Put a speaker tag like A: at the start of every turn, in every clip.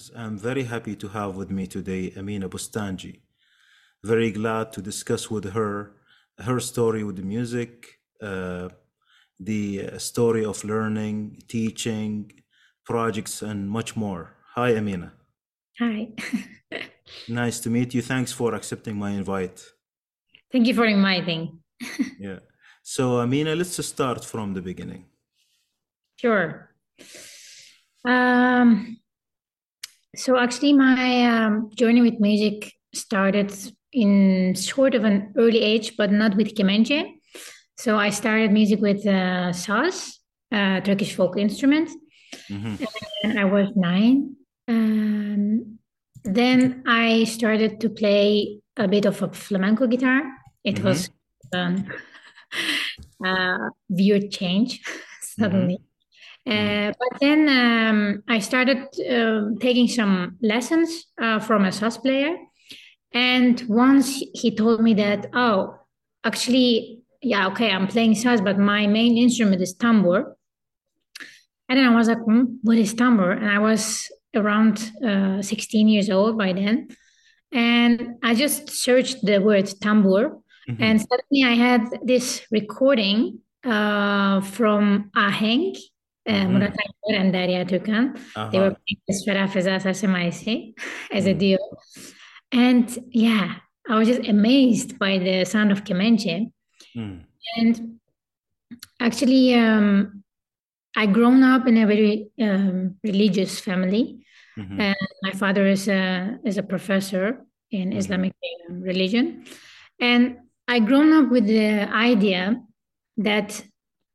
A: Friends. I'm very happy to have with me today Amina Bostancı. Very glad to discuss with her her story with the music, uh, the story of learning, teaching, projects, and much more. Hi, Amina.
B: Hi.
A: nice to meet you. Thanks for accepting my invite.
B: Thank you for inviting.
A: yeah. So, Amina, let's just start from the beginning.
B: Sure. Um, so actually, my um, journey with music started in sort of an early age, but not with kemençe. So I started music with uh, saz, uh, Turkish folk instrument, mm-hmm. and I was nine. Um, then I started to play a bit of a flamenco guitar. It mm-hmm. was um, a weird change suddenly. Mm-hmm. Uh, but then um, I started uh, taking some lessons uh, from a saz player. And once he told me that, oh, actually, yeah, okay, I'm playing saz, but my main instrument is tambour. And then I was like, hmm, what is tambour? And I was around uh, 16 years old by then. And I just searched the word tambour. Mm-hmm. And suddenly I had this recording uh, from Ahenk mm-hmm. And Derya Türkan. Uh-huh. They were playing this Feza Saz Semaisi as a mm-hmm. duo. And yeah, I was just amazed by the sound of kemençe. Mm. And actually, um, I grown up in a very um, religious family. Mm-hmm. And my father is a is a professor in mm-hmm. Islamic religion, and I grown up with the idea that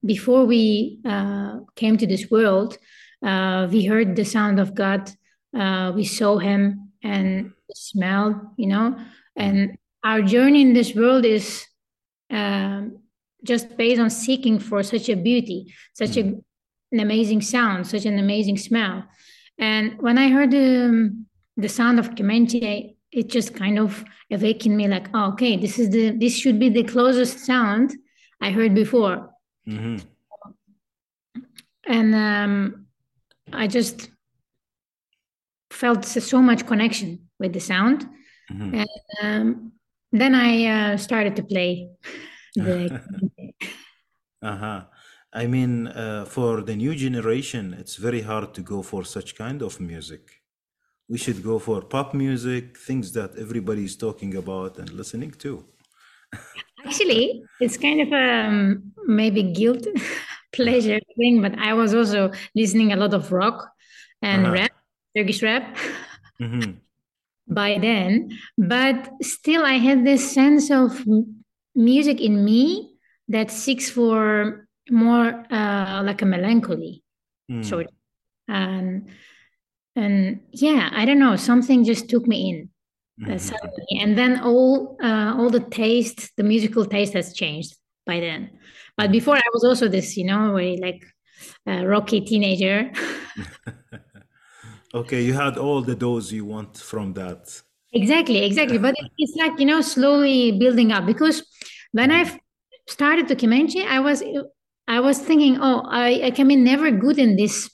B: before we uh, came to this world, uh, we heard the sound of God, uh, we saw Him and smelled, you know, and our journey in this world is um, just based on seeking for such a beauty, such a, mm. an amazing sound, such an amazing smell. And when I heard the, the sound of kemençe, it just kind of awakened me like, oh, okay, this is the this should be the closest sound I heard before Mm-hmm. And um, I just felt so much connection with the sound. Mm-hmm. And um, then I uh, started to play. The...
A: uh huh. I mean, uh, for the new generation, it's very hard to go for such kind of music. We should go for pop music, things that everybody is talking about and listening to.
B: Actually, it's kind of a um, maybe guilt pleasure thing, but I was also listening a lot of rock and uh-huh. rap, Turkish rap. Mm-hmm. by then, but still, I had this sense of music in me that seeks for more uh, like a melancholy mm. sort and and yeah i don't know something just took me in mm-hmm. and then all uh, all the taste the musical taste has changed by then. But before i was also this you know very like uh, rocky teenager.
A: Okay you had all the dose you want from that.
B: Exactly exactly. But it's like you know slowly building up because when i started to kemençe i was i was thinking oh i, I can be never good in this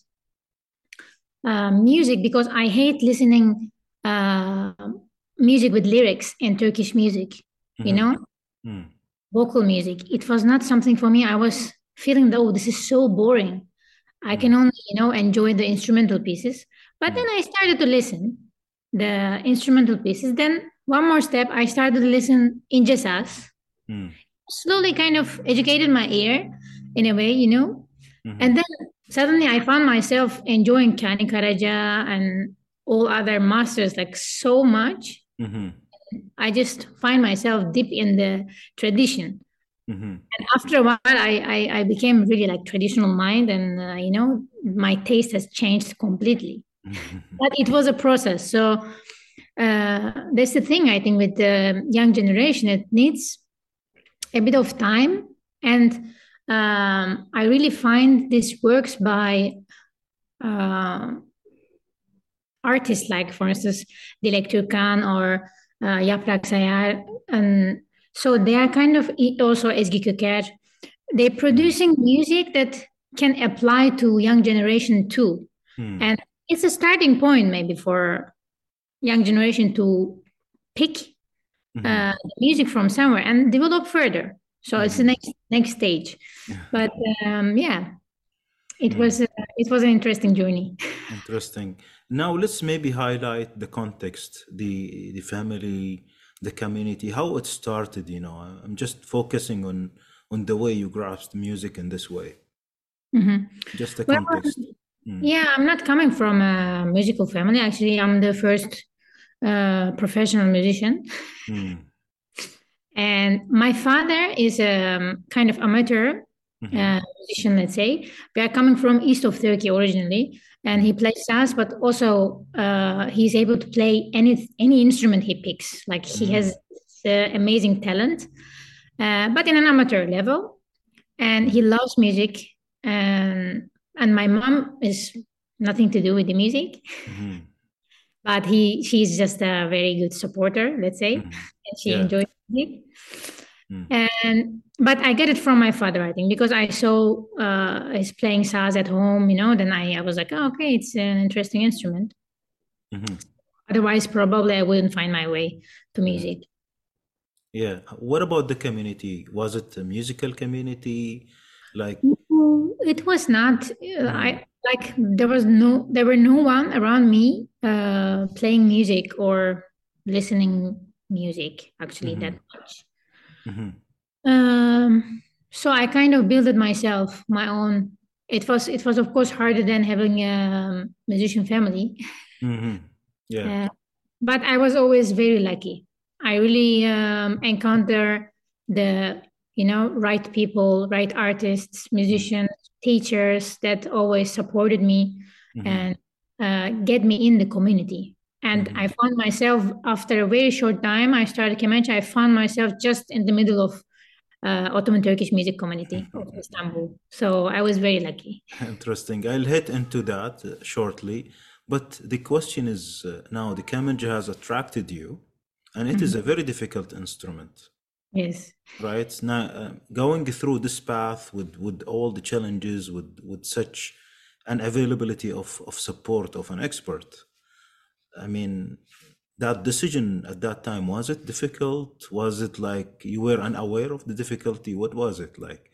B: uh, music because i hate listening uh, music with lyrics and Turkish music, mm-hmm. you know, mm. vocal music. It was not something for me. I was feeling, oh, this is so boring. I can mm. only, you know, enjoy the instrumental pieces. But then I started to listen the instrumental pieces. Then one more step, I started to listen in saz. Mm. Slowly, kind of educated my ear in a way, you know. Mm-hmm. And then suddenly, I found myself enjoying Kani Karaca and all other masters like so much Mm-hmm. I just find myself deep in the tradition. Mm-hmm. And after a while, I, I, I, became really like traditional mind, and uh, you know, my taste has changed completely. Mm-hmm. But it was a process. So uh, that's the thing I think with the young generation, it needs a bit of time, and um, I really find this works by. Uh, artists like, for instance, Dilek Türkan or uh, Yaprak Sayar. And so they are kind of also Ezgi Köker. They're producing music that can apply to young generation too. Hmm. And it's a starting point maybe for young generation to pick
A: Mhm.
B: uh, music from somewhere and develop further. So it's the
A: Mhm.
B: next next stage.
A: Yeah.
B: But um, yeah, it
A: Mm.
B: was uh, it was an interesting journey.
A: Interesting. Now let's maybe highlight the context, the the family, the community, how it started. You know, I'm just focusing on on the way you grasped music in this way.
B: Mm-hmm.
A: Just the
B: Well,
A: context. Mm.
B: yeah, I'm not coming from a musical family. Actually, I'm the first uh, professional musician.
A: Mm.
B: And my father is a um, kind of amateur
A: Mhm.
B: uh, musician, let's say. We are coming from east of Turkey originally, and he plays saz, but also uh, he's able to play any any instrument he picks. Like he has uh, amazing talent, uh, but in an amateur level. And he loves music, and and my mom is nothing to do with the music,
A: Mhm.
B: but he she's just a very good supporter, let's say,
A: Mhm.
B: and she
A: Yeah.
B: enjoys music.
A: Mm.
B: And but I get it from my father, I think, because I saw uh, he's playing saz at home, you know. Then I, I was like, oh, okay, it's an interesting instrument.
A: Mhm.
B: Otherwise, probably I wouldn't find my way to music.
A: Yeah. What about the community? Was it a musical community? Like,
B: No, It was not. uh, I like there was no there were no one around me uh, playing music or listening music actually that much.
A: Mhm.
B: Um, so I kind of built it myself, my own. It was it was of course harder than having a musician family.
A: Mhm. Yeah.
B: Uh, but I was always very lucky. I really um, encounter the you know right people, right artists, musicians, teachers that always supported me
A: Mhm.
B: and uh, get me in the community. And
A: Mhm.
B: I found myself after a very short time. I started Kemençe. I found myself just in the middle of uh, Ottoman Turkish music community of Istanbul. So I was very lucky.
A: Interesting. I'll hit into that uh, shortly. But the question is uh, now the kamanji has attracted you, and it is a very difficult instrument,
B: Yes.
A: right? Now, uh, going through this path with, with all the challenges, with, with such an availability of, of support of an expert, I mean, that decision at that time, was it difficult? Was it like you were unaware of the difficulty? What was it like?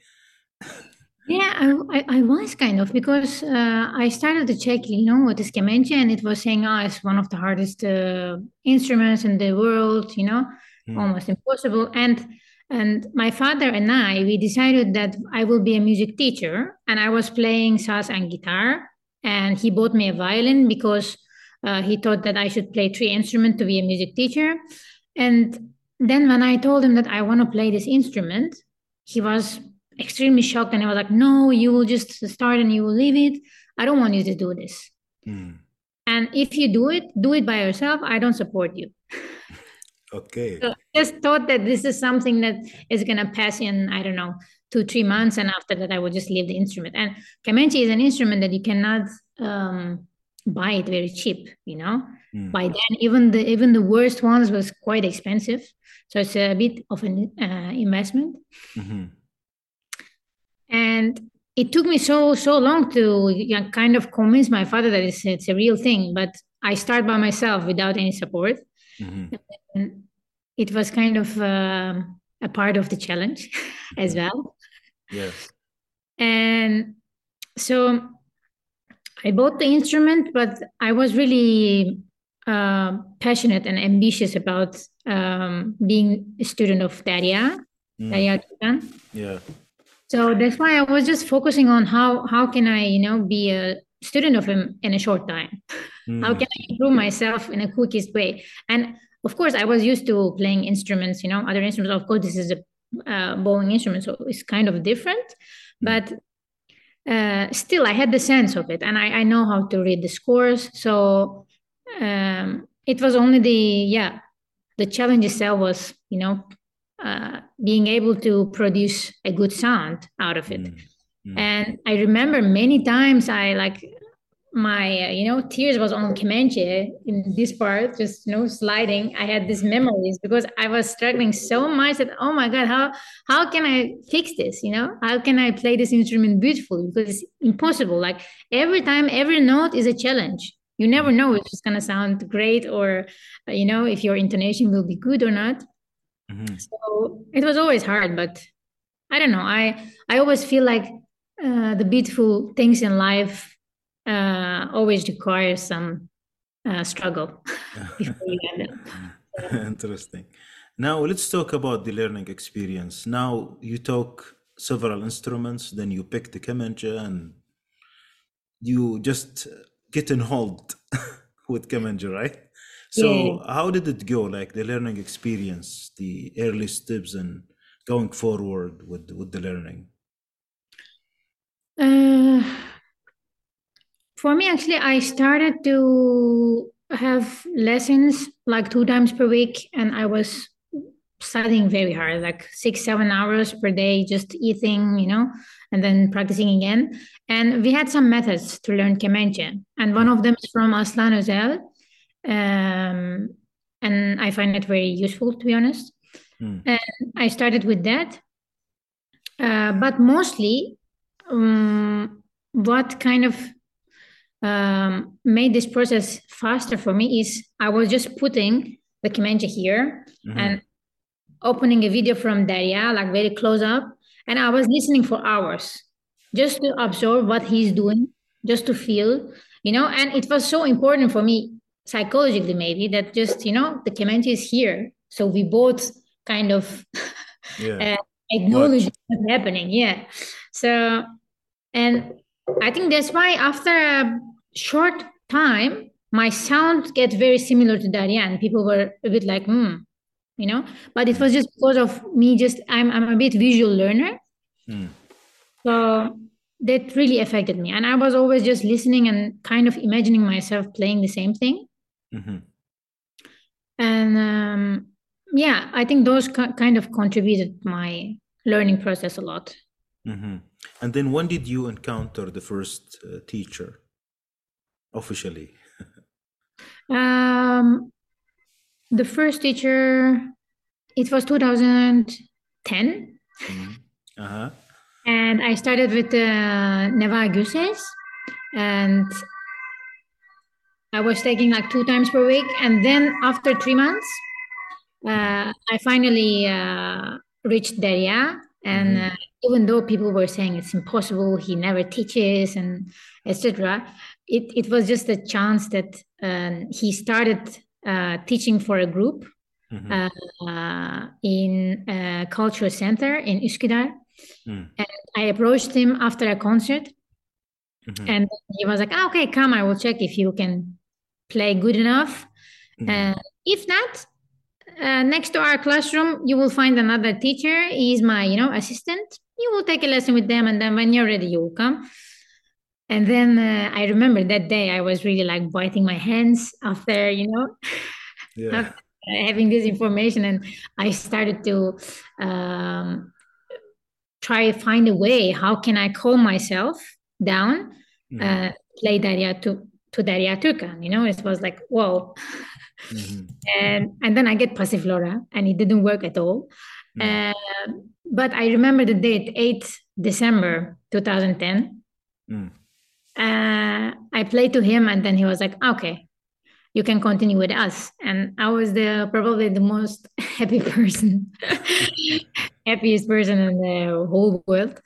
B: Yeah, I, I, was kind of because uh, I started to check, you know, what is Kemençe, and it was saying, oh, it's one of the hardest uh, instruments in the world, you know,
A: Hmm.
B: almost impossible. And and my father and I, we decided that I will be a music teacher, and I was playing saz and guitar, and he bought me a violin because uh, he thought that I should play three instruments to be a music teacher. And then when I told him that I want to play this instrument, he was extremely shocked and he was like, no, you will just start and you will leave it. I don't want you to do this.
A: Hmm.
B: And if you do it, do it by yourself. I don't support you.
A: Okay.
B: So just thought that this is something that is going to pass in, I don't know, two, three months. And after that, I would just leave the instrument. And Kemençe is an instrument that you cannot um, buy it very cheap, you know.
A: Hmm.
B: By then, even the even the worst ones was quite expensive. So it's a bit of an uh, investment.
A: Mhm.
B: And it took me so so long to yeah, kind of convince my father that it's it's a real thing. But I start by myself without any support,
A: Mhm.
B: and it was kind of um, a part of the challenge as well.
A: yes
B: And so I bought the instrument, but I was really uh, passionate and ambitious about um, being a student of Derya,
A: Mm.
B: Derya Türkan.
A: Yeah.
B: So that's why I was just focusing on how how can I, you know, be a student of him in a short time. How
A: Mm.
B: can I improve myself in a quickest way? And of course, I was used to playing instruments, you know, other instruments. Of course, this is a uh, bowing instrument, so it's kind of different, but uh, still, I had the sense of it, and I, I know how to read the scores. So um, it was only the yeah, the challenge itself was, you know, uh, being able to produce a good sound out of it.
A: Mm. Mm.
B: And I remember many times I like my uh, you know tears was on Kemençe in this part, just you know sliding. I had these memories because I was struggling so much that oh my god, how how can I fix this? You know, how can I play this instrument beautifully? Because it's impossible. Like every time, every note is a challenge. You never know if it's gonna sound great or, uh, you know, if your intonation will be good or not.
A: Mm-hmm.
B: So it was always hard, but I don't know. I I always feel like uh, the beautiful things in life uh, always requires some uh, struggle you get them.
A: Interesting. Now let's talk about the learning experience. Now you talk several instruments, then you pick the kamancha and you just get involved with kamancha, right? So
B: Yeah.
A: how did it go? Like the learning experience, the early steps and going forward with with the learning.
B: Uh, for me, actually, I started to have lessons like two times per week, and I was studying very hard, like six, seven hours per day, just eating, you know, and then practicing again. And we had some methods to learn Kemenche, and one of them is from Aslan Özel. Um, and I find it very useful, to be honest.
A: Mm,
B: And I started with that. Uh, but mostly, um, what kind of um, made this process faster for me is I was just putting the Kemenche here
A: mhm,
B: and opening a video from Derya, like very close up, and I was listening for hours just to absorb what he's doing, just to feel, you know. And it was so important for me psychologically, maybe that just you know the Kemenche is here, so we both kind of
A: Yeah.
B: uh, acknowledge what's happening. Yeah. So, and I think that's why after a short time, my sound gets very similar to Derya, and people were a bit like, hmm, you know. But it was just because of me. Just I'm I'm a bit visual learner,
A: Mm,
B: so that really affected me. And I was always just listening and kind of imagining myself playing the same thing.
A: mhm,
B: And um, yeah, I think those ki- kind of contributed my learning process a lot.
A: mhm. And then when did you encounter the first uh, teacher officially?
B: Um, the first teacher, it was 2010,
A: Mhm. Uh-huh.
B: and I started with uh, Neva Guses, and I was taking like two times per week. And then after three months, uh, I finally uh, reached Derya. And
A: Mhm.
B: uh, even though people were saying it's impossible, he never teaches, and etc., it, it was just a chance that um, he started uh, teaching for a group
A: Mhm.
B: uh, in a cultural center in Üsküdar.
A: Mm,
B: I approached him after a concert,
A: mhm,
B: and he was like, ah, "Okay, come. I will check if you can play good enough. Uh, if not, uh, next to our classroom, you will find another teacher. He's my, you know, assistant. You will take a lesson with them, and then when you're ready, you will come." And then uh, I remember that day I was really like biting my hands after, you know,
A: Yeah.
B: after having this information, and I started to um, try to find a way. How can I calm myself down?
A: Mhm,
B: Uh, play Derya to to Derya Türkan. You know, it was like whoa.
A: Mhm,
B: and and then I get Passiflora, and it didn't work at all.
A: mm,
B: Uh, but I remember the date, 8 December 2010.
A: mm.
B: Uh, I played to him, and then he was like, "Okay, you can continue with us." And I was the probably the most happy person, happiest person in the whole world.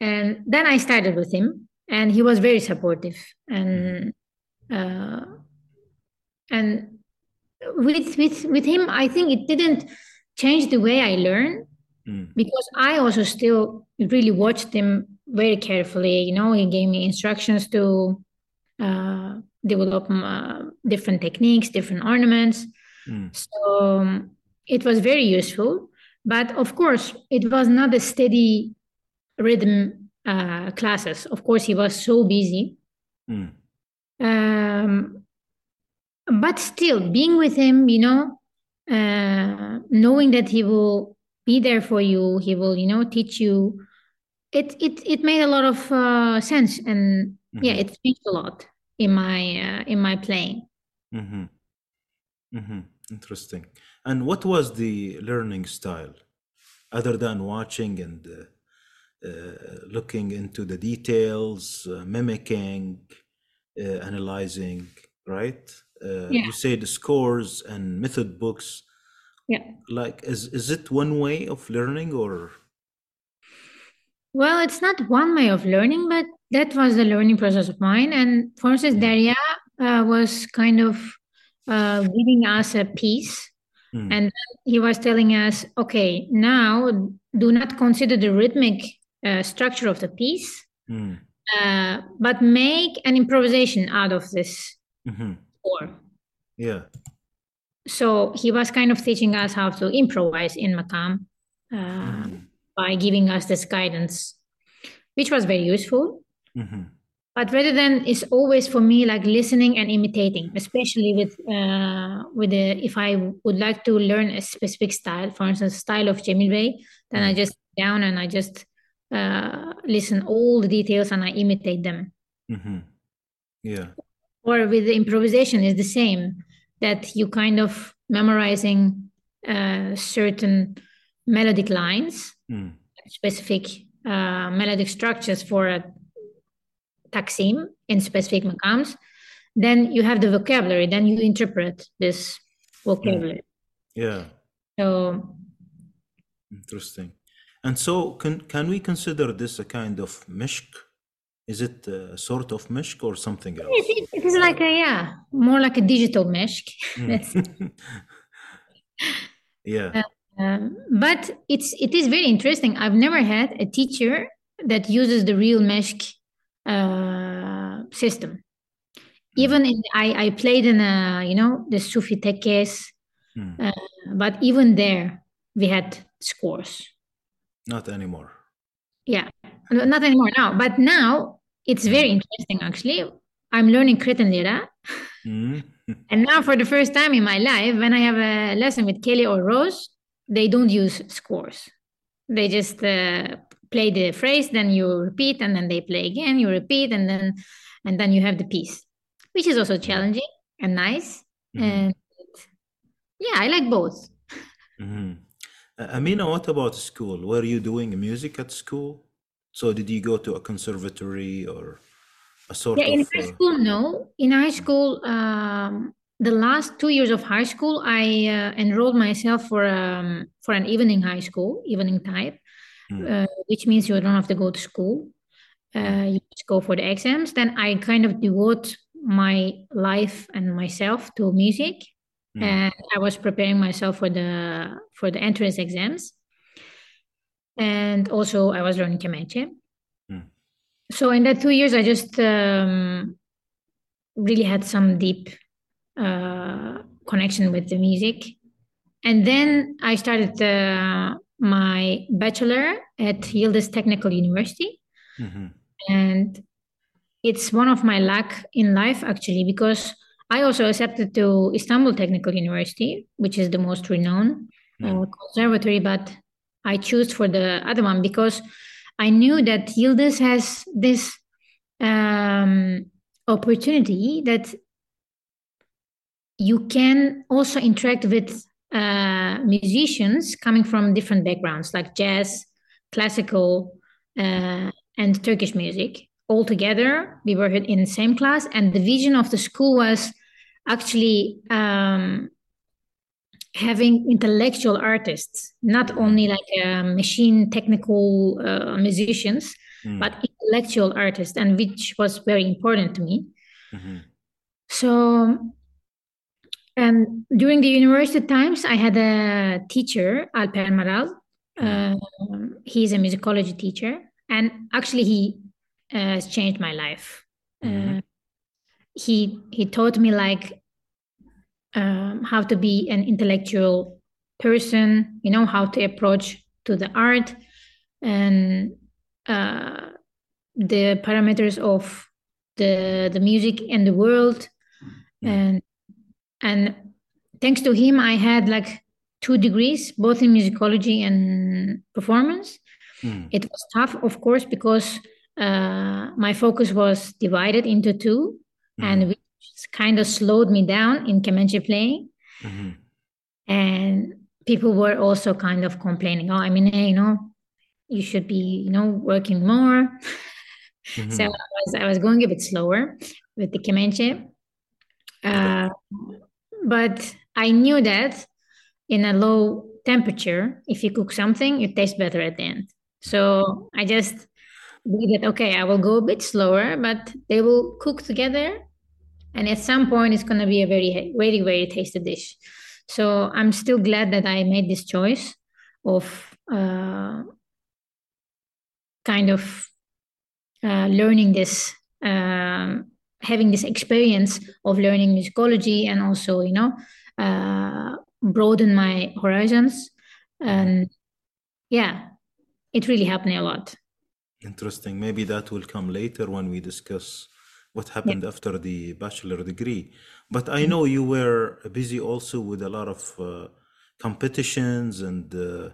B: And then I started with him, and he was very supportive. And uh, and with with with him, I think it didn't change the way I learn
A: Mm,
B: because I also still really watched him very carefully. You know, he gave me instructions to uh, develop uh, different techniques, different ornaments.
A: mm,
B: So um, it was very useful. But of course, it was not a steady rhythm uh, classes. Of course, he was so busy.
A: mm,
B: Um, but still, being with him, you know, uh, knowing that he will be there for you, he will, you know, teach you. It it it made a lot of uh, sense, and yeah,
A: mhm,
B: it changed a lot in my uh, in my playing.
A: mhm, mhm. Interesting. And what was the learning style, other than watching and uh, uh, looking into the details, uh, mimicking, uh, analyzing? right? Uh,
B: Yeah.
A: You say the scores and method books.
B: Yeah.
A: Like, is is it one way of learning or?
B: Well, it's not one way of learning, but that was the learning process of mine. And for instance,
A: Mm.
B: Derya uh, was kind of uh, giving us a piece,
A: Mm,
B: and he was telling us, okay, now do not consider the rhythmic uh, structure of the piece,
A: mm,
B: uh, but make an improvisation out of this
A: mhm.
B: Score.
A: Yeah.
B: So he was kind of teaching us how to improvise in Makam uh,
A: Mm,
B: by giving us this guidance, which was very useful.
A: mhm.
B: But rather than it's always for me like listening and imitating, especially with uh, with the if I would like to learn a specific style, for instance, style of Cemil Bey, then I
A: Mm.
B: just sit down and I just uh, listen all the details and I imitate them.
A: Mhm. Yeah.
B: Or with the improvisation is the same, that you kind of memorizing uh, certain melodic lines,
A: Mm,
B: specific uh, melodic structures for a taksim in specific maqams. Then you have the vocabulary, then you interpret this vocabulary.
A: yeah.
B: So
A: Interesting. And so, can can we consider this a kind of mishk? Is it a sort of mishk or something else?
B: it, is like a yeah, more like a digital meşk.
A: Mm.
B: That's
A: Yeah.
B: Um, but it's it is very interesting. I've never had a teacher that uses the real meşk uh, system. Even in I, I played in a you know the Sufi tekkes,
A: Mm.
B: but even there we had scores.
A: Not anymore.
B: Yeah, not anymore now. But now it's very interesting actually. I'm learning Cretan Lyra,
A: Mm.
B: and now for the first time in my life, when I have a lesson with Kelly or Rose, they don't use scores. They just uh, play the phrase, then you repeat, and then they play again. You repeat, and then and then you have the piece, which is also challenging and nice.
A: Mhm.
B: And yeah, I like both.
A: Mhm. Uh, Amina, what about school? Were you doing music at school? So did you go to a conservatory or a sort
B: Yeah, in
A: of?
B: high
A: uh,
B: school, no. In high school, um, the last two years of high school, I uh, enrolled myself for um, for an evening high school, evening type,
A: Mm.
B: uh, which means you don't have to go to school. Uh, you just go for the exams. Then I kind of devote my life and myself to music,
A: Mm.
B: and I was preparing myself for the for the entrance exams, and also I was learning Kemenche.
A: Mm.
B: So in that two years, I just um, really had some deep uh, connection with the music. And then I started uh, my bachelor at Yildiz Technical University.
A: Mhm.
B: And it's one of my luck in life, actually, because I also accepted to Istanbul Technical University, which is the most renowned uh, conservatory, but I chose for the other one because I knew that Yildiz has this um, opportunity that you can also interact with uh, musicians coming from different backgrounds, like jazz, classical, uh, and Turkish music. All together, we were in the same class, and the vision of the school was actually um, having intellectual artists, not only like uh, machine technical uh, musicians,
A: Mm.
B: but intellectual artists, and which was very important to me.
A: Mhm.
B: So, and during the university times, I had a teacher, Alper Maral. Um, he's a musicology teacher, and actually, he uh, has changed my life.
A: Mhm.
B: Uh, he he taught me like um, how to be an intellectual person. You know how to approach to the art and uh, the parameters of the the music and the world
A: Mm.
B: and and thanks to him i had like two degrees both in musicology and performance
A: Mm.
B: it was tough of course because uh, my focus was divided into two and
A: Mhm.
B: Kind of slowed me down in Kemenche playing
A: Mhm.
B: and people were also kind of complaining oh i mean hey, you know you should be you know working more so
A: Mhm.
B: I was, I was going a bit slower with the Kemenche Uh, but I knew that in a low temperature, if you cook something, it tastes better at the end. So I just did it. Okay, I will go a bit slower, but they will cook together, and at some point, it's going to be a very, very, very tasty dish. So I'm still glad that I made this choice of uh, kind of uh, learning this, um, having this experience of learning musicology, and also, you know, uh, broaden my horizons. And yeah, it really helped me a lot.
A: Interesting. Maybe that will come later when we discuss what happened
B: Yeah.
A: after the bachelor degree. But I
B: Mm-hmm.
A: know you were busy also with a lot of uh, competitions and uh,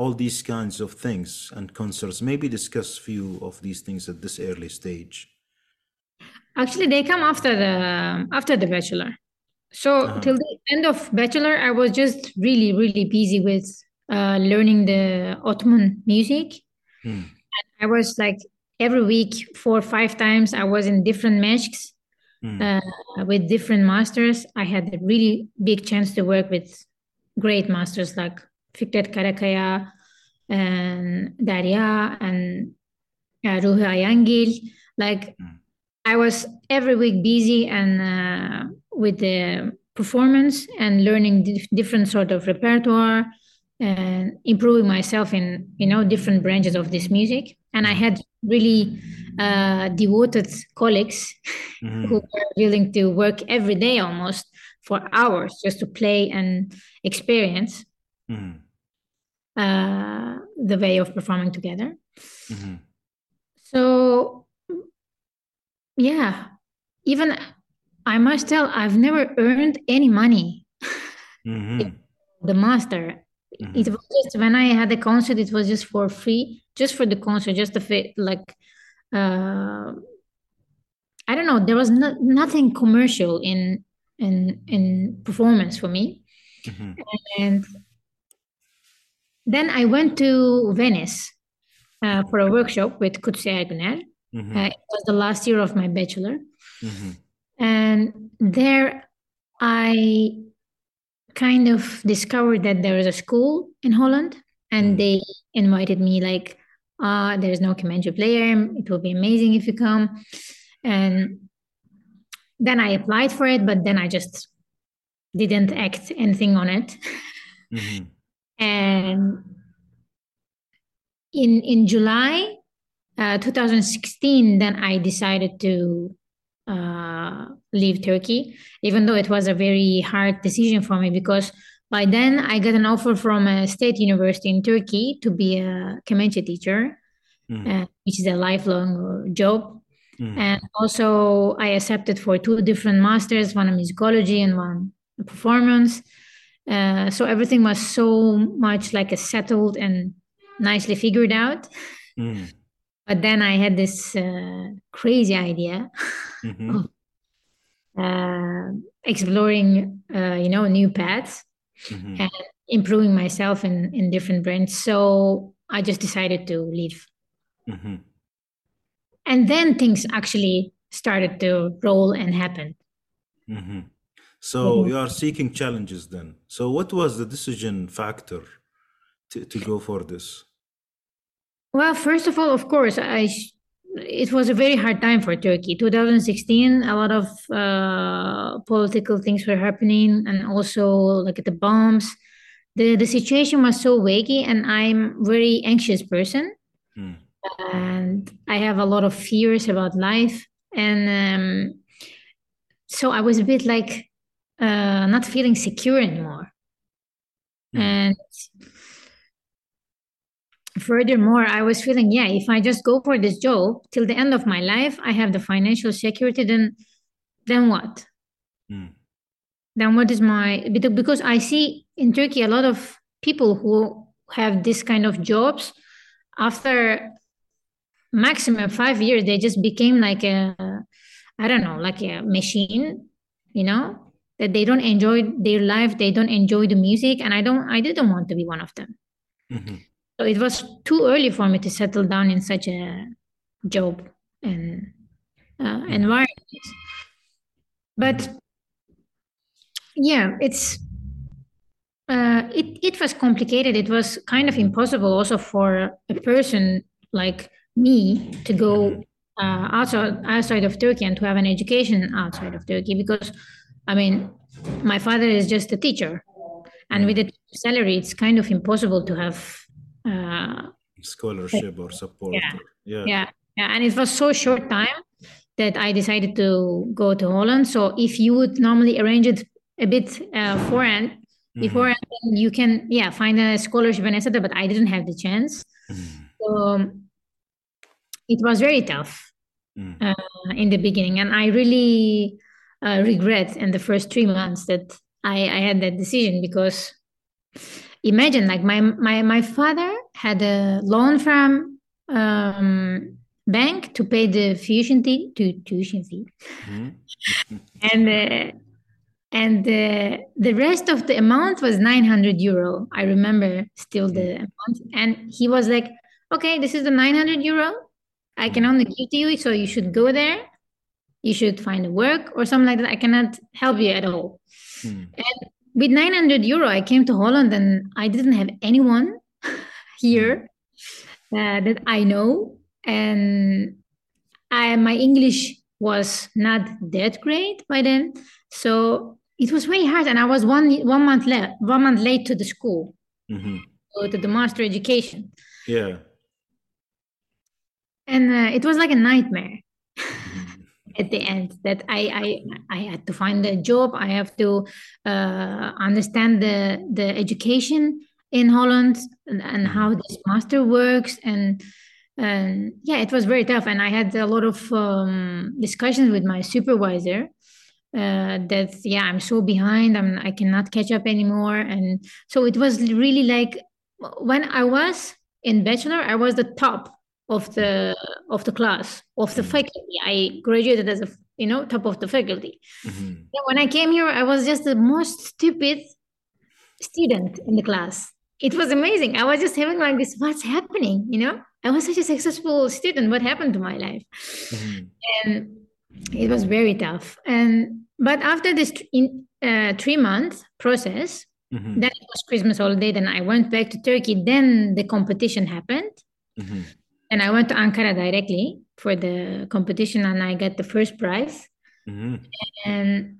A: all these kinds of things and concerts. Maybe discuss few of these things at this early stage.
B: Actually, they come after the after the bachelor. So
A: Uh-huh.
B: till the end of bachelor, I was just really, really busy with uh, learning the Ottoman music.
A: Hmm.
B: I was like every week, four or five times, I was in different meshks
A: Hmm.
B: uh, with different masters. I had a really big chance to work with great masters like Fikret Karakaya and Derya and uh, Ruhi Ayangil. Like
A: Hmm.
B: I was every week busy and uh, with the performance and learning dif- different sort of repertoire and improving myself in you know different branches of this music. And I
A: Mhm.
B: had really uh, devoted colleagues
A: Mhm.
B: who were willing to work every day almost for hours just to play and experience
A: Mhm.
B: uh, the way of performing together.
A: Mhm.
B: So yeah, even I must tell, I've never earned any money.
A: Mhm.
B: The master, it
A: Mhm.
B: was just when I had the concert, it was just for free, just for the concert, just the fit, like uh, I don't know, there was no, nothing commercial in in in performance for me.
A: Mhm.
B: And then I went to Venice uh, for a workshop with Kutsi Erguner.
A: Mhm.
B: Uh, it was the last year of my bachelor.
A: Mhm.
B: And there I kind of discovered that there is a school in Holland and
A: Mm.
B: they invited me like, uh, there's no Kamanji player. It will be amazing if you come. And then I applied for it, but then I just didn't act anything on it.
A: Mhm.
B: And in in July uh, 2016, then I decided to uh, leave Turkey, even though it was a very hard decision for me because by then I got an offer from a state university in Turkey to be a Kemençe teacher,
A: Mm.
B: uh, which is a lifelong job.
A: Mm.
B: And also, I accepted for two different masters, one in musicology and one in performance. Uh, so everything was so much like a settled and nicely figured out.
A: Mm.
B: But then I had this uh, crazy idea
A: Mhm.
B: of uh, exploring, uh, you know, new paths
A: Mhm.
B: and improving myself in in different brands. So I just decided to leave,
A: Mhm.
B: and then things actually started to roll and happen.
A: Mhm. So you are seeking challenges then. So what was the decision factor to, to go for this?
B: Well, first of all, of course, I it was a very hard time for Turkey. 2016, a lot of uh, political things were happening, and also like the bombs. the The situation was so vague, and I'm very anxious person,
A: Mm.
B: and I have a lot of fears about life, and um, so I was a bit like uh, not feeling secure anymore.
A: Mm.
B: And furthermore, I was feeling, yeah, if I just go for this job till the end of my life, I have the financial security, then then what?
A: Mm.
B: Then what is my because I see in Turkey a lot of people who have this kind of jobs after maximum five years, they just became like a I don't know, like a machine, you know, that they don't enjoy their life, they don't enjoy the music, and I don't I didn't want to be one of them.
A: Mhm.
B: So it was too early for me to settle down in such a job and uh, environment. But yeah, it's uh, it it was complicated. It was kind of impossible also for a person like me to go uh, outside outside of Turkey and to have an education outside of Turkey because, I mean, my father is just a teacher, and with a salary, it's kind of impossible to have uh,
A: scholarship or support.
B: yeah,
A: yeah.
B: yeah, yeah, and it was so short time that I decided to go to Holland. So if you would normally arrange it a bit uh, forehand,
A: Mhm.
B: beforehand, then you can yeah find a scholarship and etc. But I didn't have the chance,
A: Mhm.
B: so um, it was very tough
A: Mm.
B: uh, in the beginning, and I really uh, regret in the first three months that I, I had that decision because imagine like my my my father had a loan from um, bank to pay the tuition fee to tuition fee.
A: Mhm.
B: and uh, and uh, the rest of the amount was 900 euro. I remember still the amount. And he was like okay this is the 900 euro. I can only give to you so you should go there. You should find a work or something like that. I cannot help you at all.
A: Mm.
B: With 900 euro i came to holland and i didn't have anyone here uh, that i know and I, my english was not that great by then so it was very hard and i was one one month late one month late to the school
A: Mhm.
B: so to the master education
A: Yeah.
B: and uh, it was like a nightmare
A: Mhm.
B: At the end that I, I I had to find a job. I have to uh, understand the the education in Holland and, and how this master works and and yeah, it was very tough. And I had a lot of um, discussions with my supervisor uh, that yeah, I'm so behind. I'm I cannot catch up anymore. And so it was really like when I was in bachelor, I was the top of the of the class of the
A: Mm.
B: faculty. I graduated as a you know top of the faculty.
A: Mhm.
B: When I came here, I was just the most stupid student in the class. It was amazing. I was just having like this, what's happening? You know, I was such a successful student. What happened to my life?
A: Mhm.
B: And it was very tough. And but after this in, uh, three month process,
A: Mhm.
B: then it was Christmas holiday. Then I went back to Turkey. Then the competition happened.
A: Mhm.
B: And I went to Ankara directly for the competition and I got the first prize.
A: Mhm.
B: And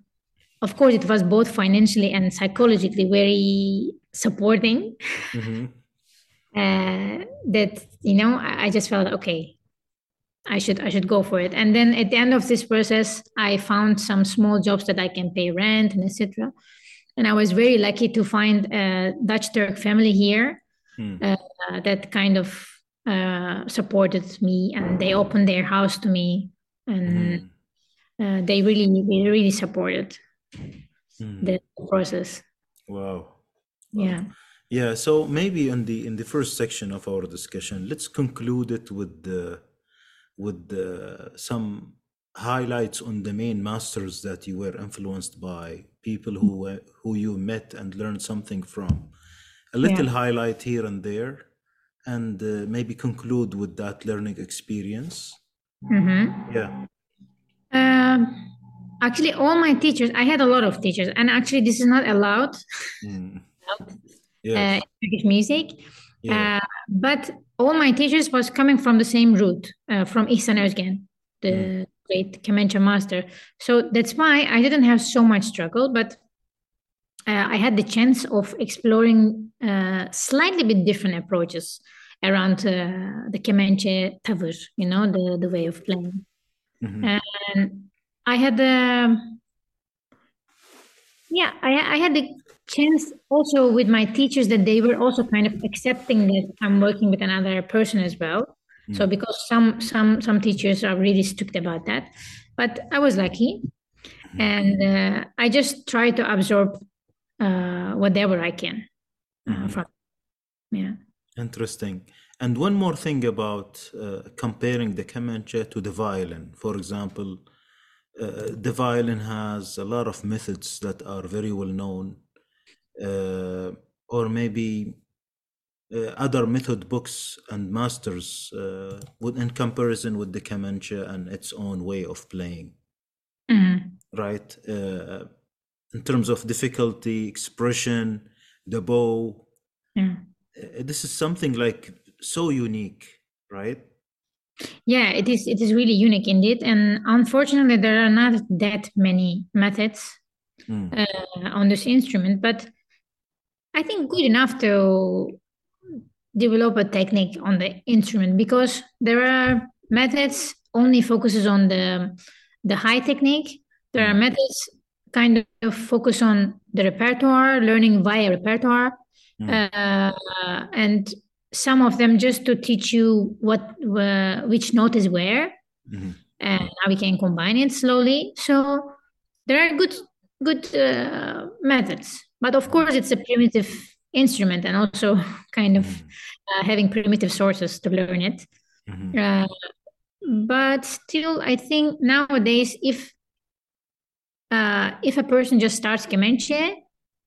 B: of course, it was both financially and psychologically very supporting.
A: Mhm.
B: Uh, that you know, I, I just felt okay. I should I should go for it. And then at the end of this process, I found some small jobs that I can pay rent and etc. And I was very lucky to find a Dutch Turk family here
A: Mm.
B: uh, that kind of uh, supported me, and they opened their house to me, and
A: Mhm.
B: uh, they really they really supported
A: Mhm.
B: the process.
A: Wow.
B: Yeah.
A: Yeah, so maybe in the in the first section of our discussion, let's conclude it with the with the, some highlights on the main masters that you were influenced by, people who were- who you met and learned something from. A little highlight here and there, and uh, maybe conclude with that learning experience.
B: hmm
A: Yeah.
B: Um, actually, all my teachers, I had a lot of teachers, and actually, this is not allowed
A: Mm.
B: uh,
A: Yes.
B: in Turkish music.
A: Yeah.
B: Uh, but all my teachers was coming from the same route, uh, from İhsan Özgen, the
A: Mm.
B: great Kemençe master. So that's why I didn't have so much struggle, but uh, I had the chance of exploring uh, slightly bit different approaches around uh, the Kemençe tavır, you know, the, the way of playing.
A: Mhm.
B: And I had the, yeah, I, I had the chance also with my teachers that they were also kind of accepting that I'm working with another person as well. So because some some some teachers are really strict about that, but I was lucky, and uh, I just try to absorb uh, whatever I can uh,
A: Mhm.
B: from. Yeah.
A: Interesting. And one more thing about uh, comparing the Comanche to the violin. For example, uh, the violin has a lot of methods that are very well known, uh, or maybe uh, other method books and masters uh, in comparison with the Comanche and its own way of playing,
B: Mhm.
A: right? Uh, in terms of difficulty, expression, the bow.
B: Yeah.
A: Uh, This is something like so unique, right?
B: Yeah, it is it is really unique indeed. And unfortunately there are not that many methods
A: Mm,
B: uh, on this instrument, but I think good enough to develop a technique on the instrument because there are methods only focuses on the the high technique. There are
A: mm,
B: methods kind of focus on the repertoire, learning via repertoire,
A: mm,
B: uh, and some of them just to teach you what uh, which note is where.
A: Mhm,
B: and how we can combine it slowly. So there are good good uh, methods, but of course it's a primitive instrument and also kind of
A: mhm,
B: uh, having primitive sources to learn it.
A: mhm,
B: Uh, but still, I think nowadays, if uh, if a person just starts Kemenche,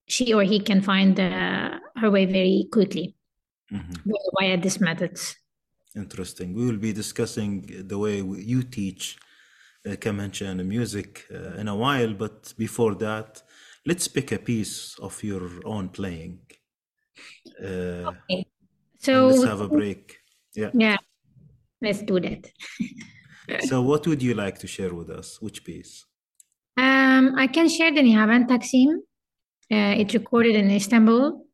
B: she or he can find uh, her way very quickly
A: mhm.
B: via these methods.
A: Interesting. We will be discussing the way you teach uh, Kemenche and music uh, in a while, but before that, let's pick a piece of your own playing. Uh,
B: Okay. So
A: let's have a break. Yeah.
B: yeah, let's do that.
A: So, what would you like to share with us? Which piece?
B: Um, I can share the Nihavan Taksim. Uh, it's recorded in Istanbul,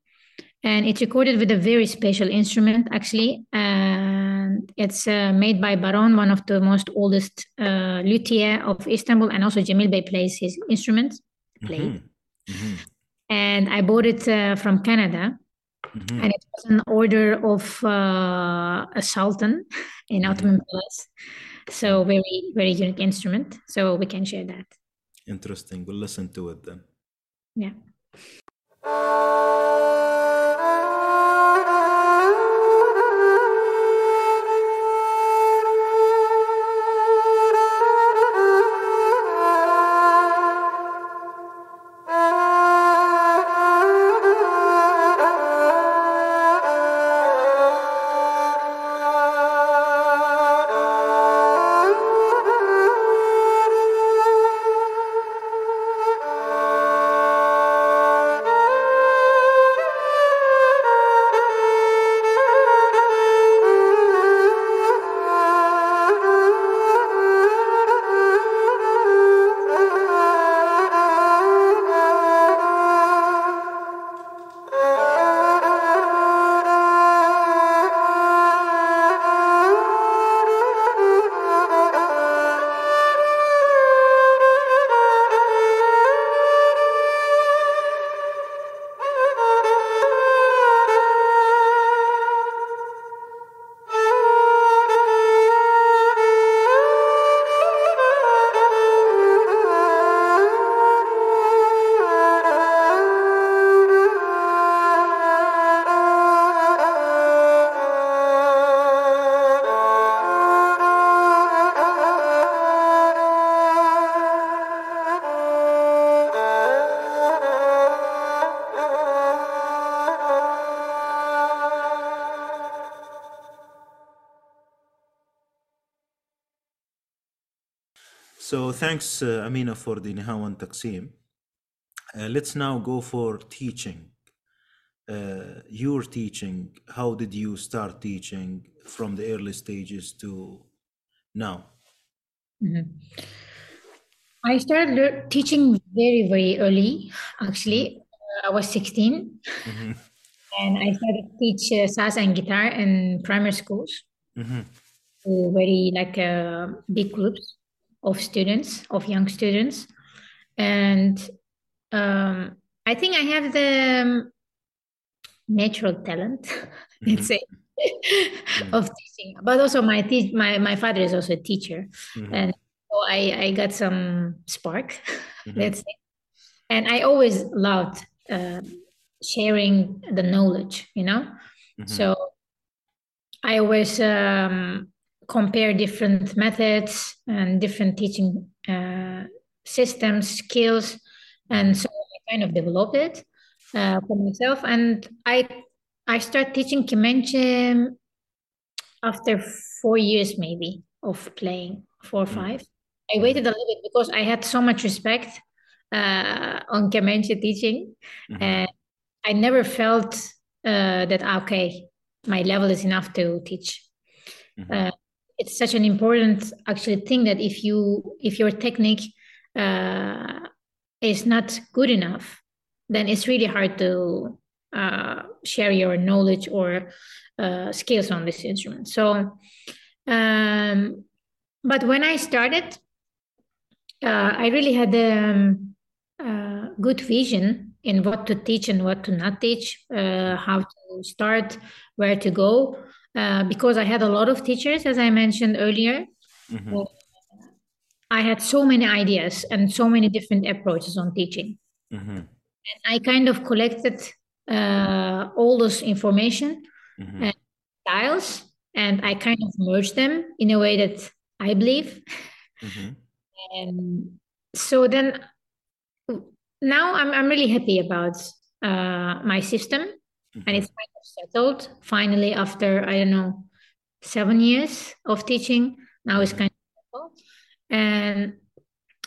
B: and it's recorded with a very special instrument, actually. And it's uh, made by Baron, one of the most oldest uh, luthier of Istanbul, and also Cemil Bey plays his instruments. Played.
A: Mhm, mhm,
B: And I bought it uh, from Canada,
A: mhm,
B: and it was an order of uh, a sultan in
A: mhm.
B: Ottoman Palace. So very, very unique instrument. So we can share that.
A: Interesting. We'll listen to it then.
B: Yeah.
A: Thanks, uh, Emine, for the Nihawan Taqsim. Uh, let's now go for teaching. Uh, your teaching, how did you start teaching from the early stages to now?
B: Mhm. I started lear- teaching very, very early. Actually, uh, I was 16
A: Mhm,
B: and I started to teach uh, salsa and guitar in primary schools
A: mhm,
B: to very like uh, big groups of students, of young students. And um, I think I have the um, natural talent, let's
A: mhm,
B: say,
A: mhm,
B: of teaching. But also my te- my my father is also a teacher,
A: mhm,
B: and so I I got some spark,
A: mhm,
B: let's say. And I always loved uh, sharing the knowledge, you know.
A: mhm,
B: So I always um, compare different methods and different teaching uh, systems, skills, and so I kind of developed it uh, for myself. And I I started teaching Kemenche after four years maybe of playing, four or
A: mhm,
B: five. I waited a little bit because I had so much respect uh, on Kemençe teaching,
A: Mhm.
B: and I never felt uh, that okay, my level is enough to teach.
A: Mhm.
B: Uh, it's such an important actually thing that if you if your technique uh, is not good enough, then it's really hard to uh, share your knowledge or uh, skills on this instrument. So, um, but when I started, uh, I really had a um, uh, good vision in what to teach and what to not teach, uh, how to start, where to go, uh, because I had a lot of teachers, as I mentioned earlier.
A: Mhm.
B: I had so many ideas and so many different approaches on teaching.
A: Mhm.
B: I kind of collected uh, all this information
A: Mhm.
B: and styles, and I kind of merged them in a way that I believe.
A: Mhm.
B: And so then now I'm I'm really happy about uh, my system, and
A: Mhm.
B: it's kind of settled finally after I don't know seven years of teaching. Now it's
A: Mhm.
B: kind of settled, and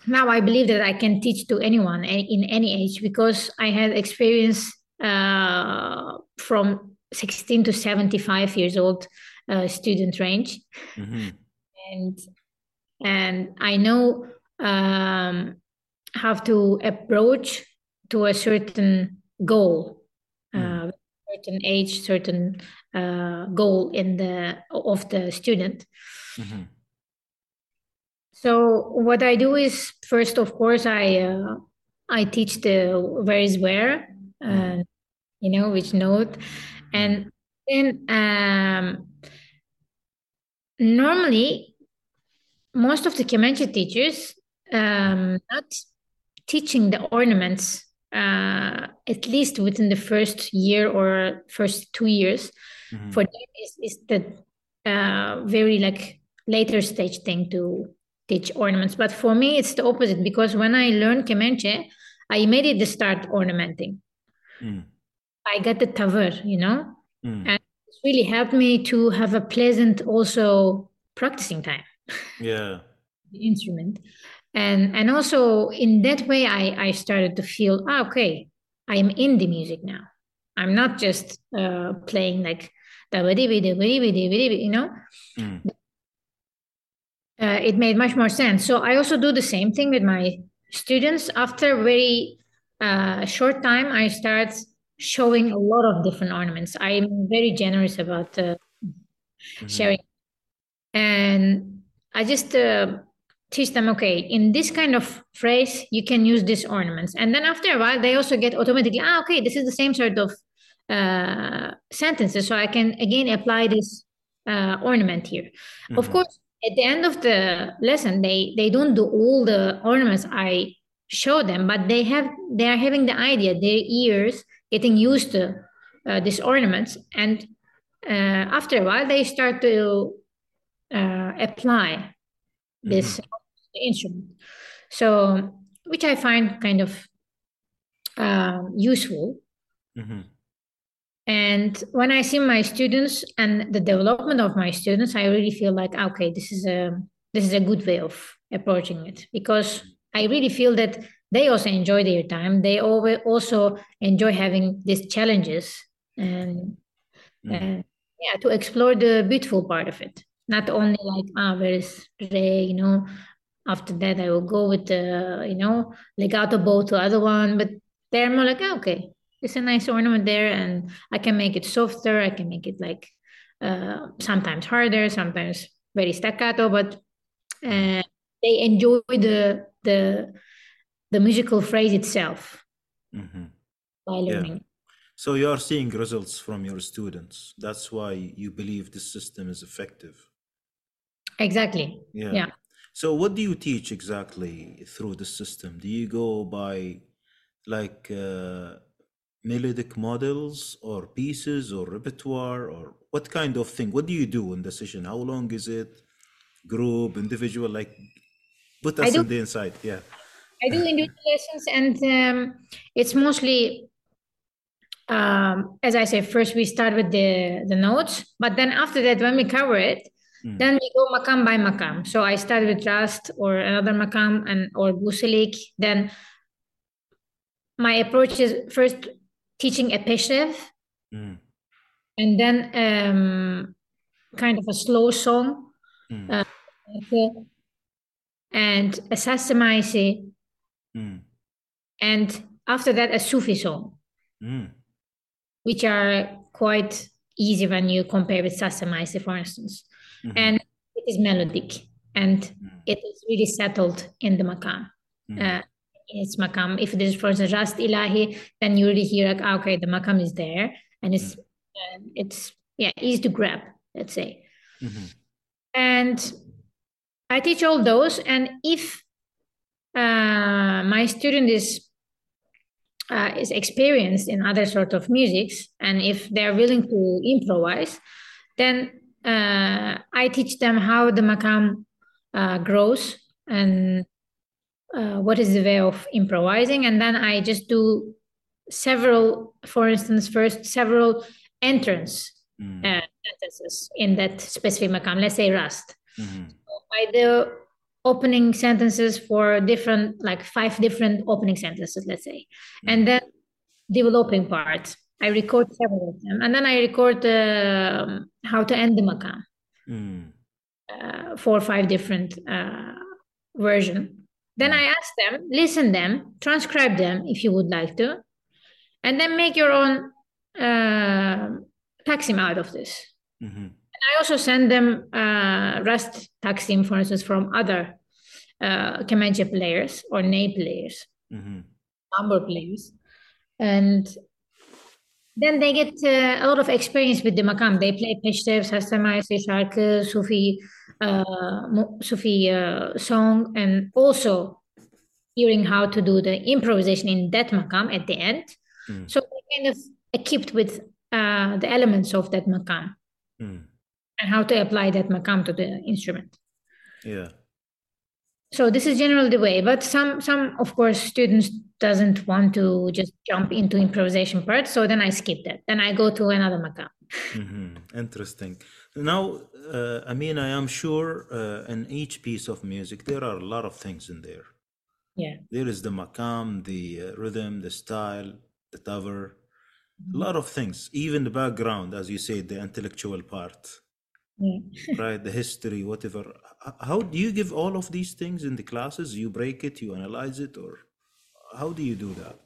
B: now I believe that I can teach to anyone in any age because I had experience uh, from 16 to 75 years old uh, student range,
A: Mhm.
B: and and I know um, how to approach to a certain goal, certain age, certain uh, goal in the of the student.
A: Mhm.
B: So what I do is first, of course, I uh, I teach the where is where, uh, you know, which note, and then um, normally most of the Kemençe teachers um, not teaching the ornaments uh, at least within the first year or first two years
A: Mhm.
B: for them is, is the uh, very like later stage thing to teach ornaments. But for me, it's the opposite because when I learned Kemençe, I immediately start ornamenting.
A: Mm.
B: I got the tavır, you know,
A: Mm.
B: and it's really helped me to have a pleasant also practicing time
A: Yeah.
B: the instrument and and also in that way i i started to feel ah, okay i'm in the music now. I'm not just uh playing like you know?
A: Mm.
B: uh, it made much more sense. So i also do the same thing with my students. After a very uh, short time i start showing a lot of different ornaments. I'm very generous about uh,
A: Mhm.
B: sharing. And i just uh, teach them okay in this kind of phrase you can use these ornaments. And then after a while they also get automatically ah okay this is the same sort of uh, sentences. So i can again apply this uh, ornament here. Of
A: Mhm.
B: course at the end of the lesson they they don't do all the ornaments i show them but they have they are having the idea. Their ears getting used to uh, these ornaments. And uh, after a while they start to uh, apply this instrument. So, which I find kind of um, useful.
A: Mhm.
B: And when I see my students and the development of my students, I really feel like okay, this is a this is a good way of approaching it because I really feel that they also enjoy their time. They always also enjoy having these challenges and
A: Mm.
B: and yeah, to explore the beautiful part of it. Not only like ah, where is Ray, you know. After that, I will go with the you know legato bow to other one, but they're more like ah, okay, it's a nice ornament there, and I can make it softer. I can make it like uh, sometimes harder, sometimes very staccato, but uh, they enjoy the the the musical phrase itself
A: Mhm.
B: by
A: Yeah.
B: learning.
A: So you are seeing results from your students. That's why you believe this system is effective.
B: Exactly.
A: Yeah.
B: Yeah.
A: So what do you teach exactly through the system? Do you go by like uh, melodic models or pieces or repertoire or what kind of thing? What do you do in the session? How long is it? Group, individual? Like put us
B: do
A: in the inside. Yeah.
B: I do individual lessons, and um, it's mostly, um, as I said, first we start with the the notes, but then after that, when we cover it,
A: Mm.
B: then we go makam by makam. So I start with Rast or another makam and or Buselik. Then my approach is first teaching a peşrev
A: Mm.
B: and then um, kind of a slow song
A: Mm.
B: uh, and a saz semaisi
A: Mm.
B: and after that a Sufi song,
A: Mm.
B: which are quite easy when you compare with Saz semaisi, for instance.
A: Mhm.
B: And it is melodic and
A: Mm.
B: it is really settled in the makam.
A: Mm.
B: Uh, its makam. If it is for instance Rast Ilahi, then you really hear like, ah, okay, the makam is there and it's uh, it's yeah easy to grab, let's say.
A: Mhm.
B: And I teach all those, and if uh, my student is uh, is experienced in other sort of musics, and if they're willing to improvise, then uh, I teach them how the makam uh, grows and uh, what is the way of improvising, and then I just do several, for instance, first several entrance
A: Mm.
B: uh, sentences in that specific makam. Let's say Rast.
A: Mhm.
B: I do opening sentences for different, like five different opening sentences, let's say, and then developing parts. I record several of them, and then I record um, how to end the makam,
A: Mm.
B: uh, four or five different uh, version. Then I ask them, listen them, transcribe them if you would like to, and then make your own uh, taksim out of this.
A: Mhm.
B: I also send them uh, Rast taksim, for instance, from other uh, Kemenche players or ney players,
A: Mhm.
B: number players, and then they get uh, a lot of experience with the makam. They play peşrev, sastamay, şarkı, Sufi, uh, Sufi uh, song, and also hearing how to do the improvisation in that makam at the end.
A: Mm.
B: So they're kind of equipped with uh, the elements of that makam
A: Mm.
B: and how to apply that makam to the instrument.
A: Yeah.
B: So this is generally the way, but some some of course students doesn't want to just jump into improvisation part, so then I skip that. Then I go to another makam.
A: Mhm. Interesting. Now, uh, I mean, I am sure uh, in each piece of music there are a lot of things in there.
B: Yeah.
A: There is the makam, the uh, rhythm, the style, the cover, a lot of things. Even the background, as you say the intellectual part,
B: Yeah.
A: right? The history, whatever. How do you give all of these things in the classes? You break it, you analyze it, or how do you do that?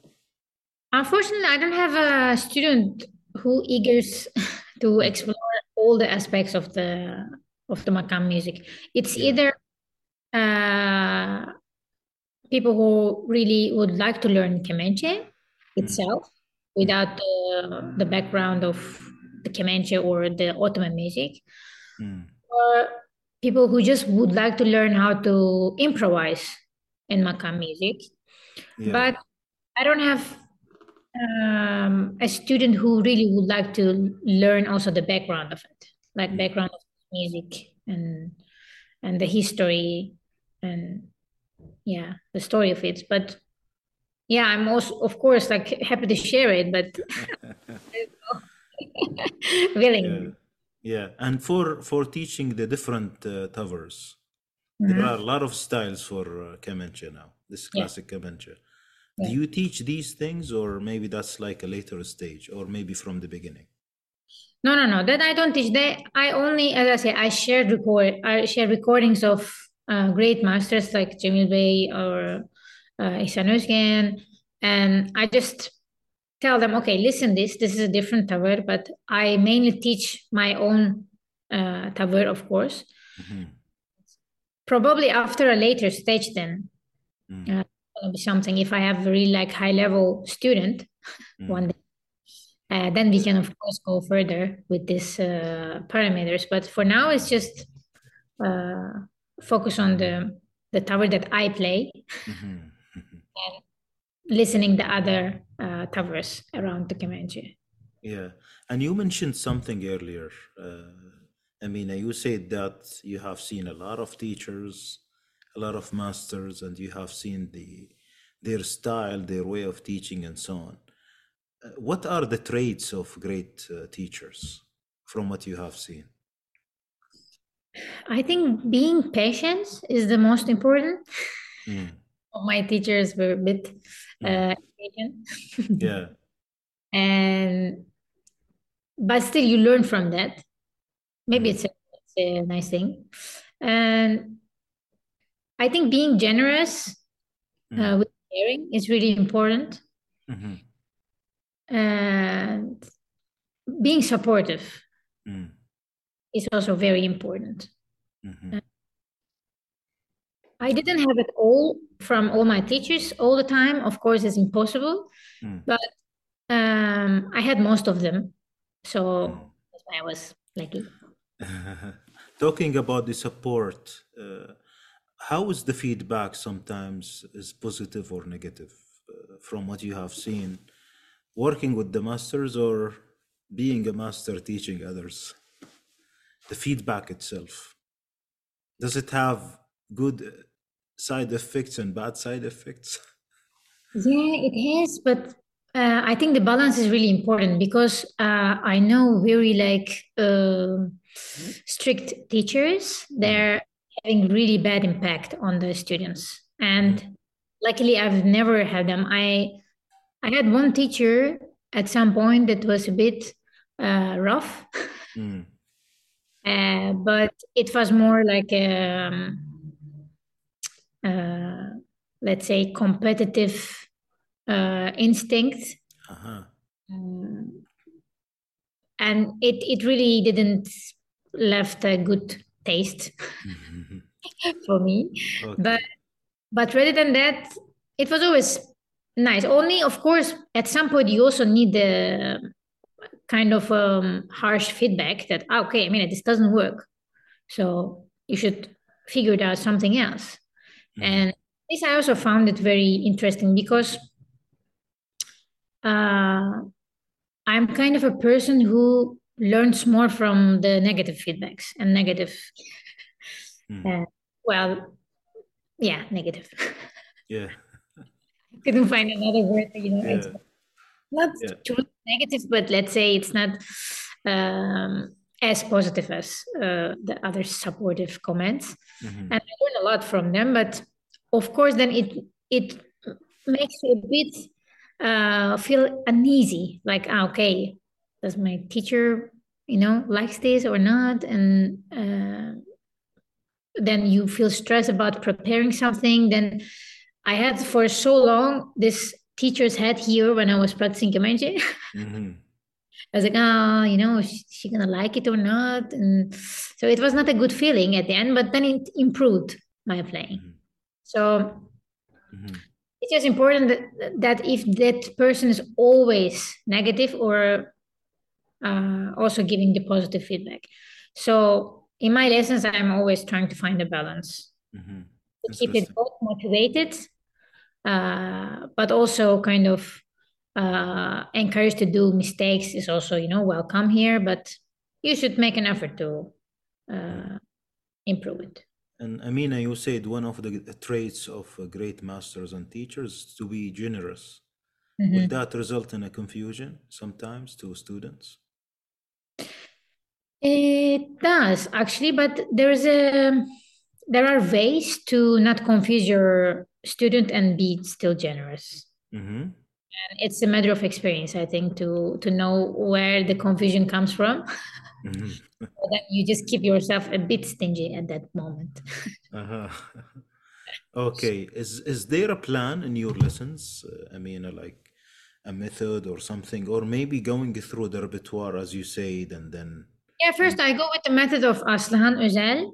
B: Unfortunately, I don't have a student who eagers to mm. explore all the aspects of the of the makam music. It's
A: Yeah.
B: either uh, people who really would like to learn Kemenche mm. itself without the, the background of the Kemenche or the Ottoman music,
A: Mm.
B: or people who just would like to learn how to improvise in makam music.
A: Yeah.
B: But I don't have um, a student who really would like to learn also the background of it, like background of music and and the history and yeah, the story of it. But yeah, I'm also of course like happy to share it, but willing.
A: Yeah. Yeah. And for for teaching the different uh, tavırs, there are a lot of styles for uh, Kemenche now. This
B: Yeah.
A: classic Kemenche. Do you teach these things, or maybe that's like a later stage, or maybe from the beginning?
B: No, no, no. That I don't teach. That I only, as I say, I share record. I share recordings of uh, great masters like Cemil Bey or uh, Ihsan Özgen, and I just tell them, okay, listen, this this is a different tavır, but I mainly teach my own uh, tavır, of course.
A: Mhm.
B: Probably after a later stage, then
A: Mm.
B: uh, be something. If I have a really like high level student
A: Mm.
B: one day, uh, then we can of course go further with these uh, parameters. But for now, it's just uh, focus on the the tavır that I play,
A: Mhm. Mhm.
B: listening the other uh, tavırs around the Kemenche.
A: Yeah. And you mentioned something earlier. Uh, Emine, you said that you have seen a lot of teachers, a lot of masters, and you have seen the their style, their way of teaching, and so on. Uh, what are the traits of great uh, teachers from what you have seen?
B: I think being patient is the most important.
A: Mm.
B: my teachers were a bit uh, Asian.
A: Yeah.
B: and but still you learn from that. Maybe
A: Mm.
B: it's a, it's a nice thing. And I think being generous
A: Mm.
B: uh, with sharing is really important.
A: Mhm.
B: And being supportive
A: Mm.
B: is also very important.
A: Mhm.
B: I didn't have it all from all my teachers all the time. Of course, it's impossible,
A: Mm.
B: but um, I had most of them. So
A: Mm.
B: that's why I was lucky.
A: Talking about the support, uh, how is the feedback sometimes is positive or negative uh, from what you have seen working with the masters or being a master teaching others? The feedback itself. Does it have good uh, side effects and bad side effects?
B: Yeah, it has, but uh, I think the balance is really important because uh, I know very like um strict teachers.
A: Mm.
B: They're having really bad impact on the students, and luckily I've never had them. I I had one teacher at some point that was a bit uh, rough,
A: Mm.
B: uh, but it was more like um, uh, let's say competitive uh, instinct
A: Uh-huh.
B: Um, and it it really didn't left a good taste for me but
A: Okay.
B: but rather than that it was always nice only of course at some point you also need the kind of um, harsh feedback that "Ah, okay i mean this doesn't work so you should figure it out something else
A: Mhm.
B: and this i also found it very interesting because uh, I'm kind of a person who learns more from the negative feedbacks and negative,
A: Mm.
B: uh, well, yeah, negative.
A: Yeah.
B: Couldn't find another word, you know, it's
A: Yeah.
B: not
A: Yeah.
B: truly negative, but let's say it's not um, as positive as uh, the other supportive comments.
A: Mhm.
B: And I learn a lot from them, but of course, then it it makes you a bit uh, feel uneasy. Like, ah, okay, does my teacher, you know, likes this or not? And uh, then you feel stressed about preparing something. Then I had for so long this teacher's head here when I was practicing Kemenche.
A: Mhm.
B: I was like, ah, you know, is she gonna like it or not? And so it was not a good feeling at the end, but then it improved my playing.
A: Mhm.
B: So
A: Mhm.
B: it's just important that, that if that person is always negative or uh, also giving the positive feedback. So in my lessons, I'm always trying to find a balance
A: Mhm.
B: to keep it both motivated, uh, but also kind of uh, encouraged to do mistakes is also, you know, welcome here, but you should make an effort to uh, improve it.
A: And Emine, you said one of the traits of uh, great masters and teachers is to be generous. Will
B: Mhm.
A: that result in a confusion sometimes to students?
B: It does actually, but there's a there are ways to not confuse your student and be still generous.
A: hmm
B: And it's a matter of experience, I think, to to know where the confusion comes from.
A: hmm
B: So then you just keep yourself a bit stingy at that moment.
A: Uh-huh. Okay. Is is there a plan in your lessons, uh, Emine, like a method or something, or maybe going through the repertoire as you said, and then
B: Yeah, first I go with the method of Aslan Özel.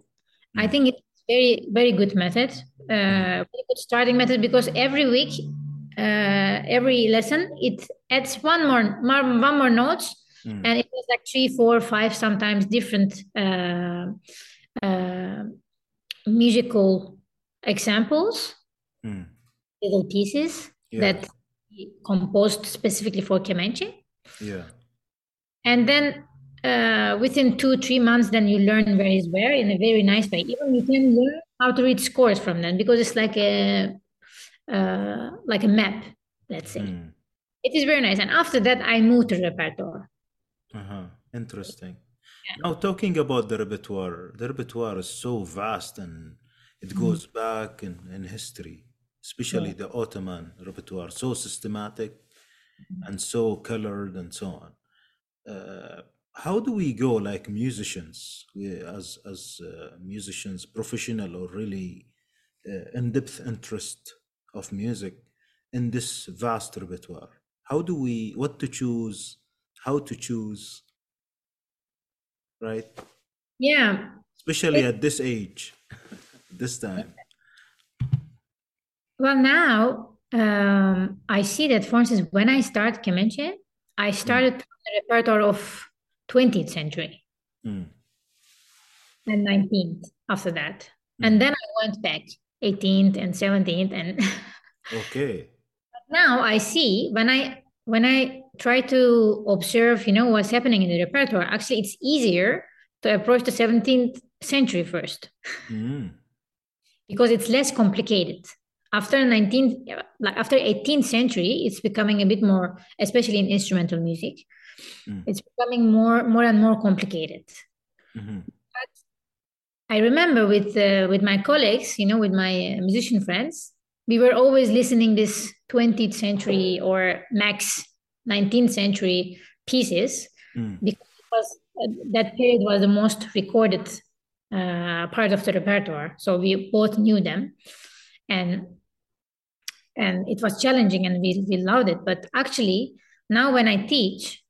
B: I
A: Mm.
B: think it's very very good method, uh, very good starting method because every week, uh, every lesson it adds one more, more one more notes,
A: Mm.
B: and it was like three, four, five, sometimes different uh, uh, musical examples,
A: Mm.
B: little pieces
A: Yeah.
B: that he composed specifically for Kemenche.
A: Yeah.
B: And then uh, within two, three months, then you learn where is where in a very nice way. Even you can learn how to read scores from them because it's like a uh, like a map, let's say.
A: Mm.
B: It is very nice. And after that, I moved to repertoire.
A: Uh-huh. Interesting. Now, talking about the repertoire, the repertoire is so vast and it goes back in, in history. especially
B: Yeah.
A: the Ottoman repertoire, so systematic and so colored and so on. Uh, how do we go, like musicians, we, as as uh, musicians, professional or really uh, in-depth interest of music in this vast repertoire? How do we, what to choose, how to choose, right?
B: Yeah.
A: Especially
B: It,
A: at this age, this time.
B: well, now um, I see that, for instance, when I start Kemenche, I
A: Mm,
B: started from the repertoire of 20th century
A: mm,
B: and 19th after that. And
A: mhm.
B: then I went back 18th and 17th. And
A: Okay.
B: now I see when I when I try to observe, you know, what's happening in the repertoire, actually it's easier to approach the 17th century first
A: Mm,
B: because it's less complicated. After 19th, like after 18th century, it's becoming a bit more, especially in instrumental music,
A: mm,
B: it's becoming more more and more complicated.
A: mhm,
B: But I remember with uh, with my colleagues, you know, with my uh, musician friends, we were always listening this 20th century or max 19th century pieces
A: mm,
B: because it was, that period was the most recorded uh, part of the repertoire. So we both knew them, and and it was challenging, and we we loved it. But actually, now when I teach,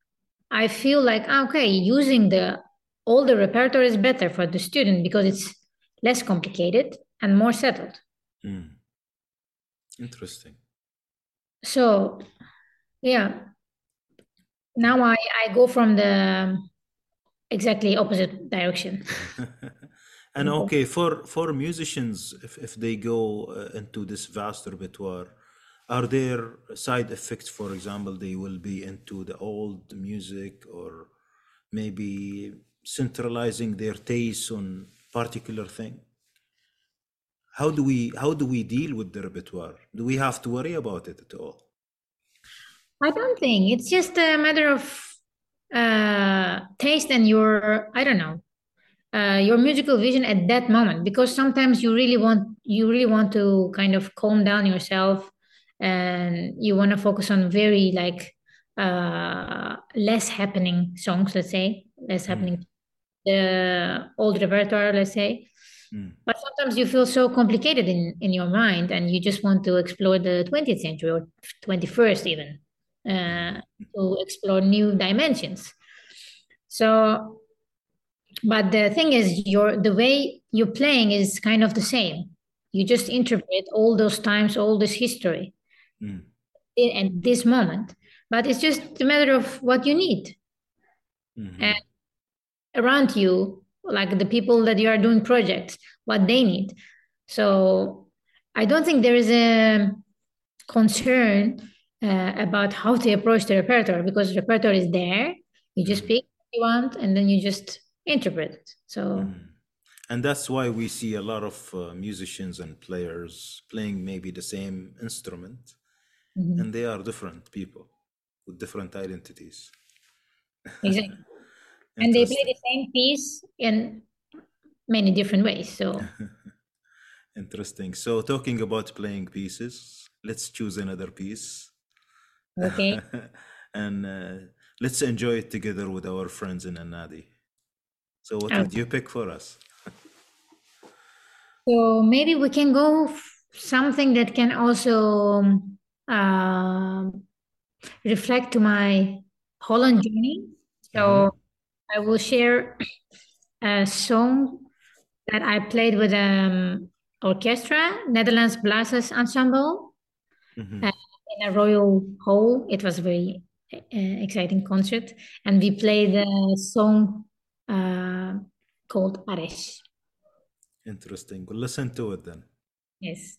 B: I feel like ah, okay, using the older repertoire is better for the student because it's less complicated and more settled.
A: mm. Interesting.
B: So yeah, now I I go from the exactly opposite direction.
A: And okay, for for musicians, if if they go uh, into this vast repertoire, are there side effects? For example, they will be into the old music, or maybe centralizing their taste on particular thing. How do we how do we deal with the repertoire? Do we have to worry about it at all?
B: I don't think it's just a matter of uh, taste and your I don't know uh, your musical vision at that moment because sometimes you really want you really want to kind of calm down yourself and you want to focus on very like uh, less happening songs let's say less
A: Mm,
B: happening the old repertoire let's say
A: mm,
B: but sometimes you feel so complicated in in your mind and you just want to explore the 20th century or 21st even
A: mm,
B: uh, to explore new dimensions. So but the thing is your the way you're playing is kind of the same. You just interpret all those times all this history
A: mm,
B: in at this moment. But it's just a matter of what you need.
A: Mhm,
B: and around you like the people that you are doing projects what they need. So i don't think there is a concern uh, about how to approach the repertoire because repertoire is there. You just
A: mhm,
B: pick what you want and then you just interpret it. So
A: mhm. And that's why we see a lot of uh, musicians and players playing maybe the same instrument,
B: mhm,
A: and they are different people with different identities.
B: exactly and they play the same piece in many different ways so
A: Interesting. So, talking about playing pieces, let's choose another piece
B: okay
A: and uh, let's enjoy it together with our friends in Anadi. So, what
B: okay
A: would you pick for us?
B: so maybe we can go something that can also um, reflect to my Holland journey. So I will share a song that I played with um orchestra, Netherlands Blazers Ensemble,
A: hmm
B: uh, in a royal hall. It was a very uh, exciting concert, and we played a song uh, called Aresh.
A: Interesting. We'll listen to it then.
B: Yes.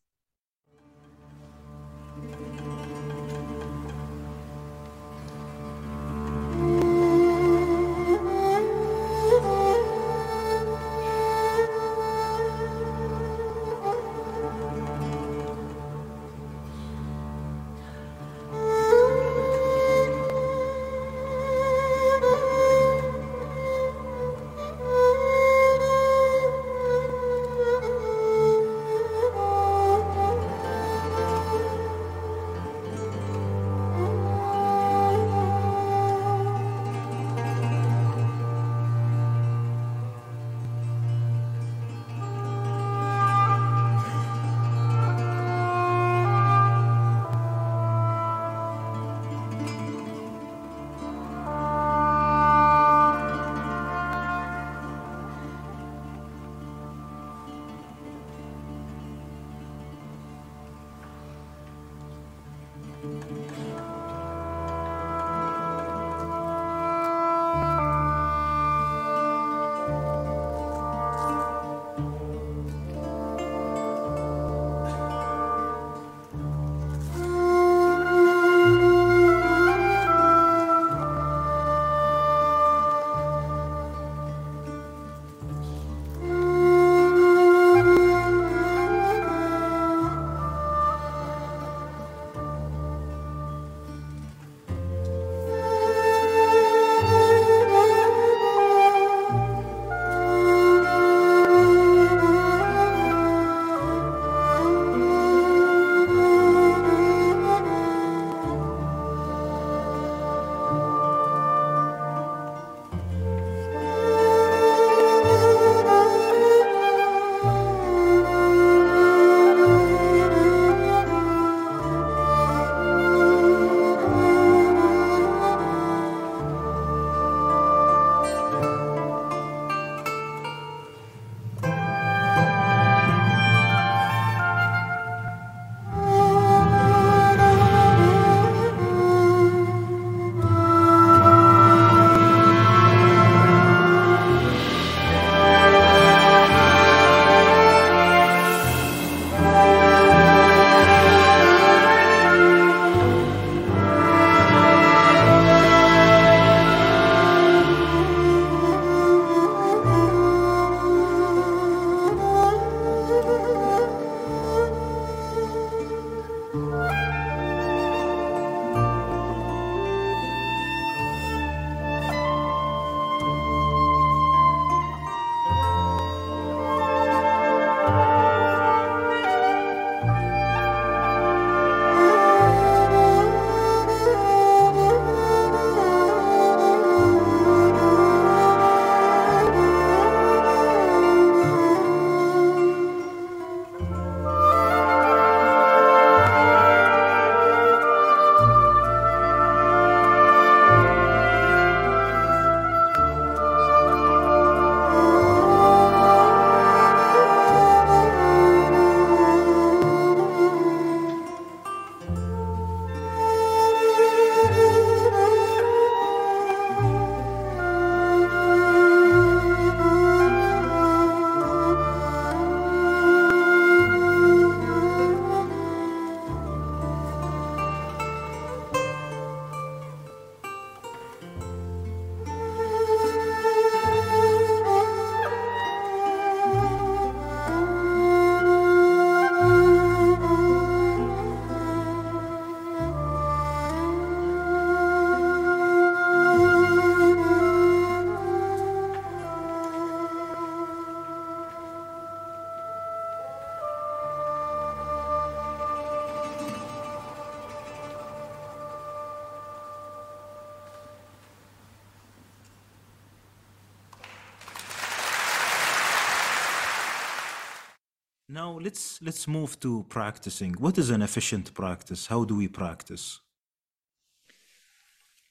A: Now let's let's move to practicing. What is an efficient practice? How do we practice?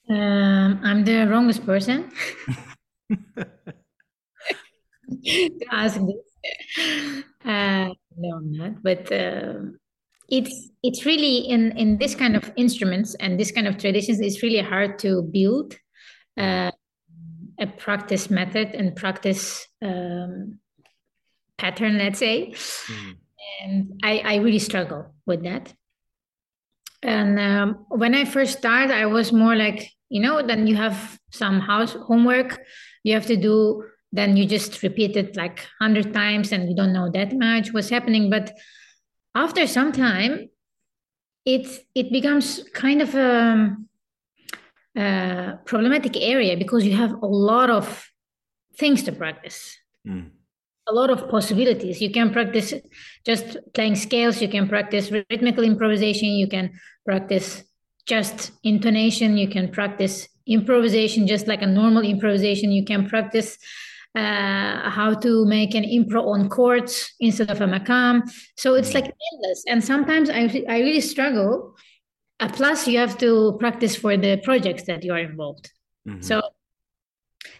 B: Um, I'm the wrongest person to ask this. Uh, no, I'm not. But uh, it's it's really in in this kind of instruments and this kind of traditions. It's really hard to build uh, a practice method and practice um, pattern, let's say. Mm. And I, I really struggle with that. And um, when I first started, I was more like, you know, then you have some house homework you have to do, then you just repeat it like 100 times and you don't know that much what's happening. But after some time, it, it becomes kind of a, a problematic area because you have a lot of things to practice. Mm a lot of possibilities. You can practice just playing scales, you can practice rhythmical improvisation, you can practice just intonation, you can practice improvisation just like a normal improvisation, you can practice uh, how to make an impro on chords instead of a makam. So it's like endless. And sometimes I, I really struggle. Uh, plus, you have to practice for the projects that you are involved. Mm-hmm. So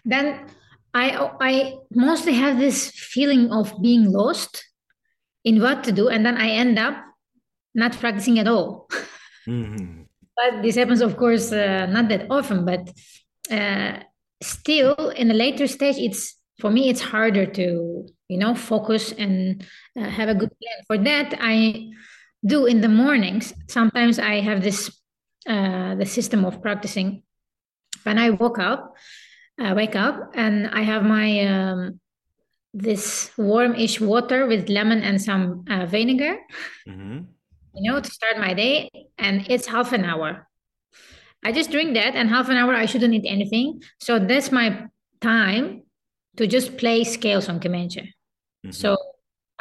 B: then I I mostly have this feeling of being lost in what to do, and then I end up not practicing at all. Mm-hmm. but this happens, of course, uh, not that often. But uh, still, in a later stage, it's for me it's harder to you know focus and uh, have a good plan. For that, I do in the mornings. Sometimes I have this uh, the system of practicing when I woke up I wake up and I have my um, this warmish water with lemon and some uh, vinegar, mm-hmm. you know, to start my day. And it's half an hour. I just drink that, and half an hour I shouldn't eat anything. So that's my time to just play scales on Kemenche. Mm-hmm. So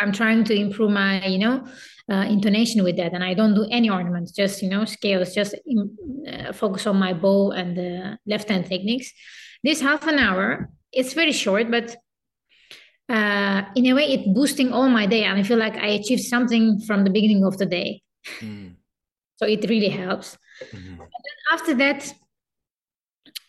B: I'm trying to improve my, you know, uh, intonation with that, and I don't do any ornaments, just you know, scales, just in, uh, focus on my bow and the left hand techniques this half an hour it's very short but uh, in a way it's boosting all my day and i feel like i achieved something from the beginning of the day mm. so it really helps mm-hmm. after that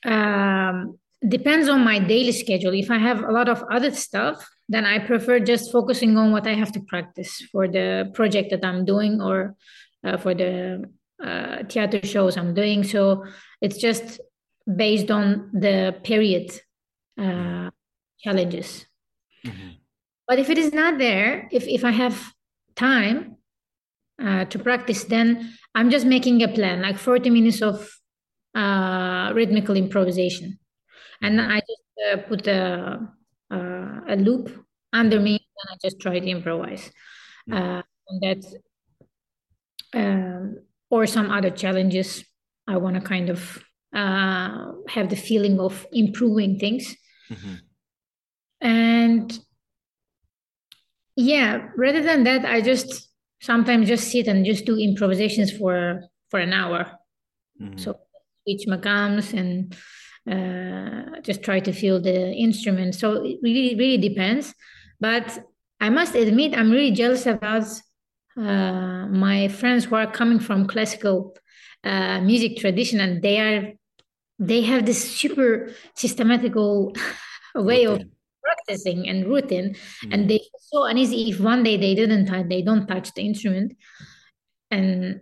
B: um, depends on my daily schedule if i have a lot of other stuff then i prefer just focusing on what i have to practice for the project that i'm doing or uh, for the uh, theater shows i'm doing so it's just based on the period uh, challenges. Mm-hmm. But if it is not there, if, if I have time uh, to practice, then I'm just making a plan, like 40 minutes of uh, rhythmical improvisation. And I just uh, put a, uh, a loop under me and I just try to improvise. Mm-hmm. and that, um, or some other challenges I want to kind of uh, have the feeling of improving things. Mm-hmm. And yeah, rather than that, I just sometimes just sit and just do improvisations for for an hour. Mm-hmm. So switch makams and uh, just try to feel the instrument. So it really really depends. But I must admit, I'm really jealous about uh, my friends who are coming from classical uh, music tradition, and they are they have this super systematical way routine. of practicing and routine mm. and they feel so uneasy if one day they didn't touch they don't touch the instrument and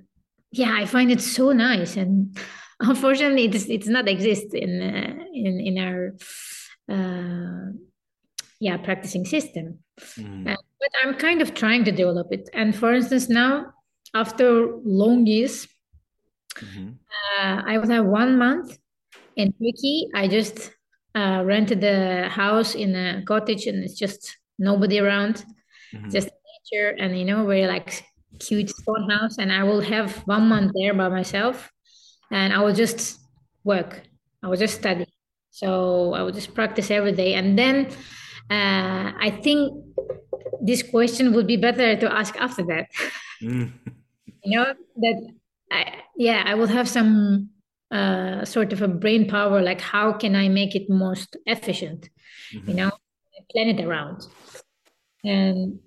B: yeah i find it so nice and unfortunately it's it's not exist in uh, in in our uh, yeah practicing system mm. uh, but i'm kind of trying to develop it and for instance now after long years mm-hmm. Uh, i would have one month in Turkey, I just uh, rented a house in a cottage, and it's just nobody around, mm-hmm. just nature, and you know, very like cute stone house. And I will have one month there by myself, and I will just work. I will just study. So I will just practice every day, and then uh, I think this question would be better to ask after that. Mm. you know that I, yeah, I will have some uh, sort of a brain power like how can i make it most efficient mm-hmm. you know plan it around and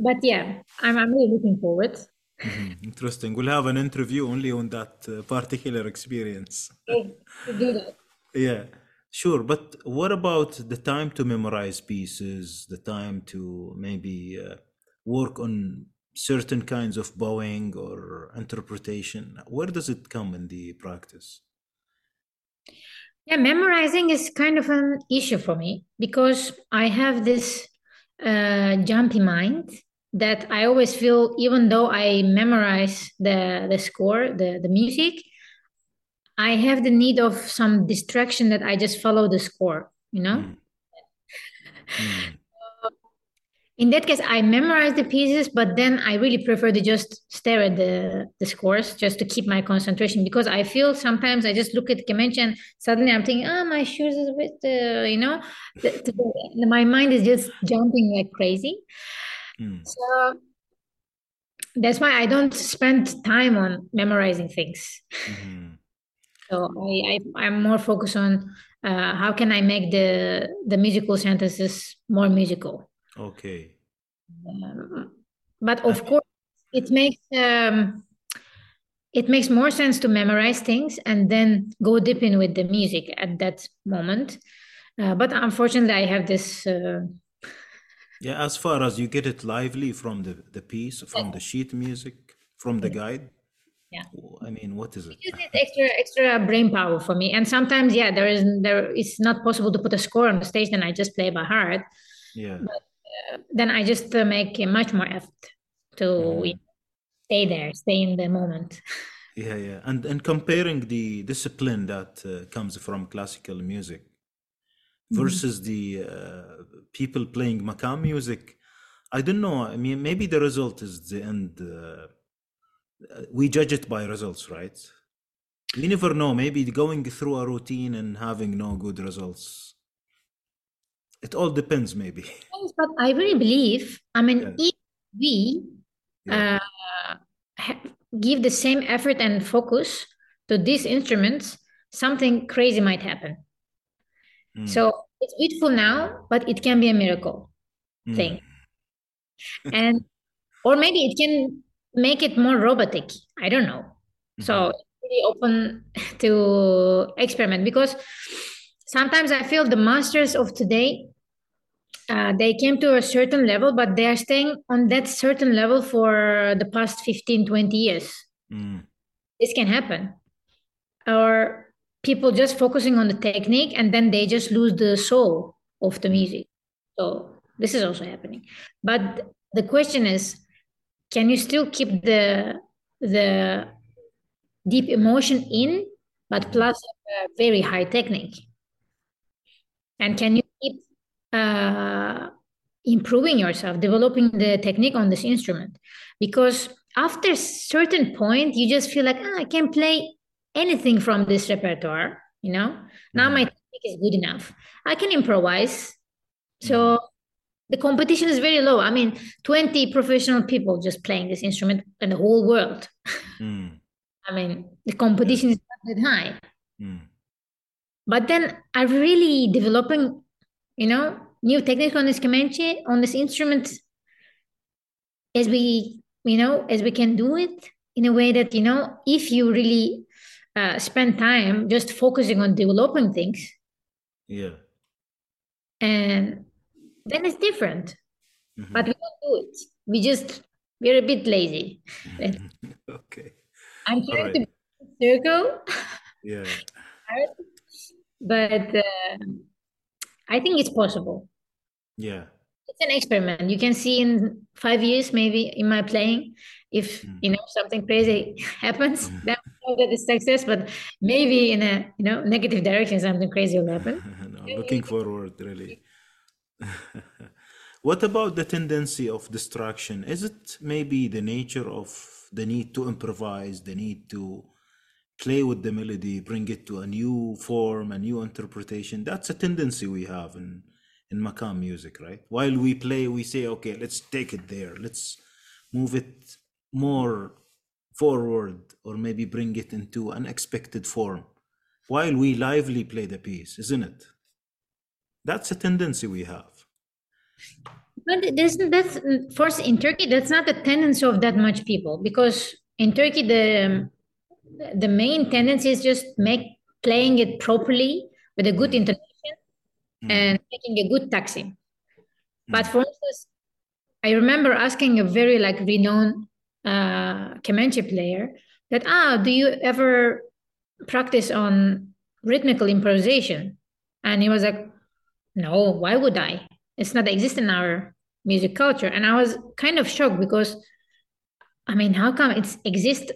B: but yeah, I'm, I'm really looking forward.
A: Mhm, Interesting. We'll have an interview only on that uh, particular experience.
B: do that.
A: Yeah, sure. But what about the time to memorize pieces, the time to maybe uh, work on certain kinds of bowing or interpretation? Where does it come in the practice?
B: Yeah, memorizing is kind of an issue for me because I have this uh, jumpy mind that I always feel, even though I memorize the the score, the the music, I have the need of some distraction that I just follow the score, you know?
A: Mm, mm,
B: In that case, I memorize the pieces, but then I really prefer to just stare at the, the scores just to keep my concentration because I feel sometimes I just look at Kemenche and suddenly I'm thinking, ah, my shoes is a bit, uh, you know, the, the, my mind is just jumping like crazy.
A: mm,
B: So that's why I don't spend time on memorizing things.
A: mhm.
B: So I, I I'm more focused on uh, how can I make the the musical sentences more musical.
A: Okay.
B: Um, but of course, it makes um, it makes more sense to memorize things and then go deep in with the music at that moment. Uh, but unfortunately, I have this. Uh,
A: yeah, as far as you get it lively from the, the piece, from the sheet music, from the guide,
B: yeah.
A: I mean, what is it?
B: It just extra extra brain power for me. And sometimes, yeah, there is there it's not possible to put a score on the stage. Then I just play by heart.
A: Yeah.
B: But then I just uh, make a much more effort to
A: Mhm.
B: stay there, stay in the moment.
A: Yeah, yeah. And and comparing the discipline that uh, comes from classical music
B: Mhm.
A: versus the uh, people playing makam music, I don't know. I mean, maybe the result is the end. Uh, uh, we judge it by results, right? You never know. Maybe going through a routine and having no good results. It all depends, maybe.
B: Yes, But I really believe, I mean,
A: Yeah,
B: if we
A: yeah.
B: uh, give the same effort and focus to these instruments, something crazy might happen.
A: Mm,
B: So it's beautiful now, but it can be a miracle
A: mm,
B: thing. And or maybe it can make it more robotic. I don't know.
A: mhm,
B: So really open to experiment because sometimes I feel the masters of today uh, they came to a certain level, but they are staying on that certain level for the past 15, 20 years.
A: mm,
B: This can happen. Or people just focusing on the technique and then they just lose the soul of the music. So this is also happening. But the question is, can you still keep the the deep emotion in, but plus a very high technique? And can you uh, improving yourself, developing the technique on this instrument? Because after a certain point, you just feel like, ah, I can play anything from this repertoire, you know? Now my technique is good enough. I can improvise.
A: mhm,
B: So the competition is very low. I mean, 20 professional people just playing this instrument in the whole world.
A: mm,
B: I mean, the competition is not that high.
A: mm,
B: But then I'm really developing, you know, new technique on this Kemenche, on this instrument as we, you know, as we can do it in a way that, you know, if you really uh, spend time just focusing on developing things,
A: yeah.
B: and then it's different. But
A: mhm.
B: we don't do it. We just, we're a bit lazy.
A: Okay.
B: I'm trying to
A: right.
B: a circle,
A: Yeah.
B: but uh, I think it's possible.
A: Yeah.
B: It's an experiment. You can see in five years, maybe in my playing, if
A: Mm.
B: you know something crazy happens, we know that it's success. But maybe in a you know negative direction, something crazy will happen.
A: No, looking forward, really. What about the tendency of distraction? Is it maybe the nature of the need to improvise, the need to play with the melody, bring it to a new form, a new interpretation? That's a tendency we have in in Makam music, right? While we play, we say, okay, let's take it there. Let's move it more forward or maybe bring it into unexpected form while we lively play the piece, isn't it? That's a tendency we have.
B: But there's that's mm, first in Turkey. That's not the tendency of that much people because in Turkey the um, the main tendency is just make playing it properly with a good
A: Mm.
B: intonation
A: Mm.
B: and making a good taksim. But
A: Mm.
B: for instance, I remember asking a very like renowned uh, Kemenche player that ah, do you ever practice on rhythmical improvisation? And he was like, no, why would I? It's not exist in our music culture. And I was kind of shocked because, I mean, how come it's exist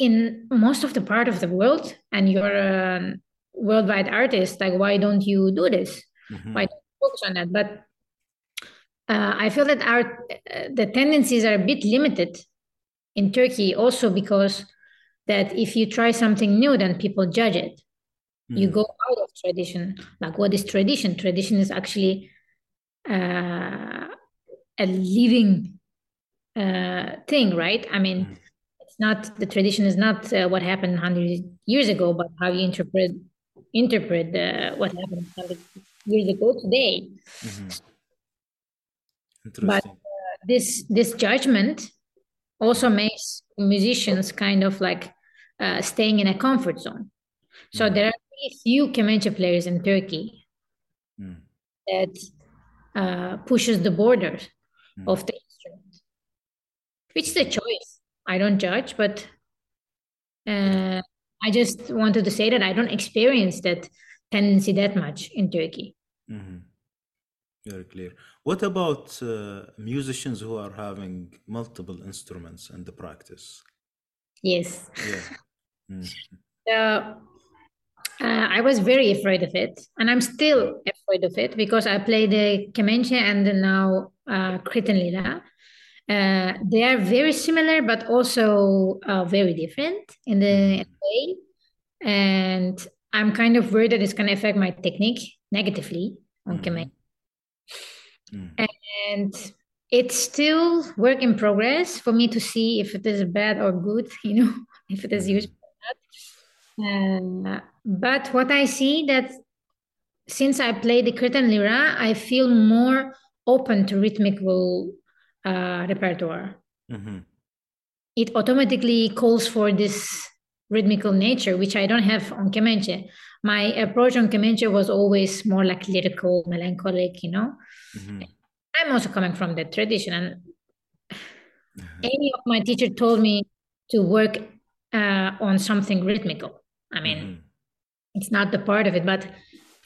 B: in most of the part of the world and you're a worldwide artist? Like, why don't you do this?
A: Mhm.
B: Why don't you focus on that? But uh, I feel that our uh, the tendencies are a bit limited in Turkey also because that if you try something new, then people judge it. You
A: Mm.
B: go out of tradition. Like what is tradition? Tradition is actually uh, a living uh, thing, right? I mean,
A: Mm.
B: Not the tradition is not uh, what happened hundred years ago, but how you interpret interpret uh, what happened hundred years ago today.
A: Mhm.
B: But
A: Interesting.
B: this this judgment also makes musicians kind of like uh, staying in a comfort zone. So
A: Mm.
B: there are very few kemençe players in Turkey
A: Mm.
B: that uh, pushes the borders
A: Mm.
B: of the instrument, which is a choice. I don't judge, but uh, I just wanted to say that I don't experience that tendency that much in Turkey.
A: Mhm. Very clear. What about uh, musicians who are having multiple instruments in the practice?
B: Yes.
A: Yeah. Mm.
B: So uh, I was very afraid of it, and I'm still afraid of it because I play the kemençe and the now uh, Cretan lyra. Uh, they are very similar, but also uh, very different in the
A: Mhm.
B: way. And I'm kind of worried that it's going to affect my technique negatively on kemençe.
A: Mhm. Mm.
B: And it's still work in progress for me to see if it is bad or good, you know, if it is
A: Mhm.
B: useful or not. Uh, but what I see that since I play the Cretan lyra, I feel more open to rhythmical uh, repertoire.
A: Mhm.
B: It automatically calls for this rhythmical nature, which I don't have on kemençe. My approach on kemençe was always more like lyrical, melancholic, you know.
A: Mhm.
B: I'm also coming from that tradition, and
A: Mhm.
B: any of my teacher told me to work uh, on something rhythmical. I mean,
A: Mhm.
B: it's not the part of it, but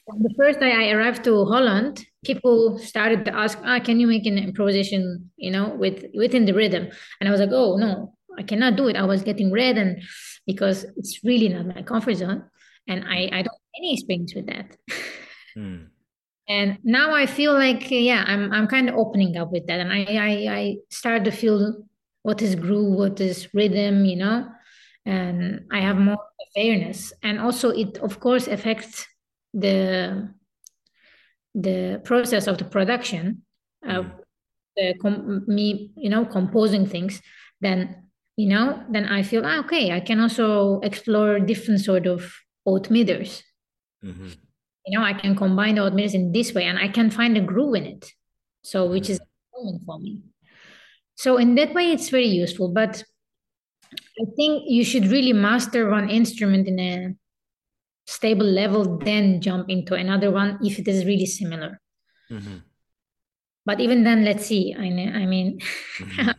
B: from the first day I arrived to Holland, people started to ask, "Ah, can you make an improvisation, you know, with within the rhythm?" And I was like, "Oh no, I cannot do it." I was getting red, and because it's really not my comfort zone, and I I don't have any experience with that.
A: Mm.
B: And now I feel like yeah, I'm I'm kind of opening up with that, and I I I start to feel what is groove, what is rhythm, you know, and I have more awareness, and also it of course affects the the process of the production of
A: Mm.
B: the com- me you know composing things. Then you know then I feel ah, okay, I can also explore different sort of odd meters
A: Mhm.
B: you know, I can combine the odd meters in this way and I can find a groove in it. So, which is important for me. So, in that way, it's very useful. But I think you should really master one instrument in a stable level, then jump into another one if it is really similar.
A: Mhm.
B: But even then, let's see. I, know, I mean,
A: Mhm.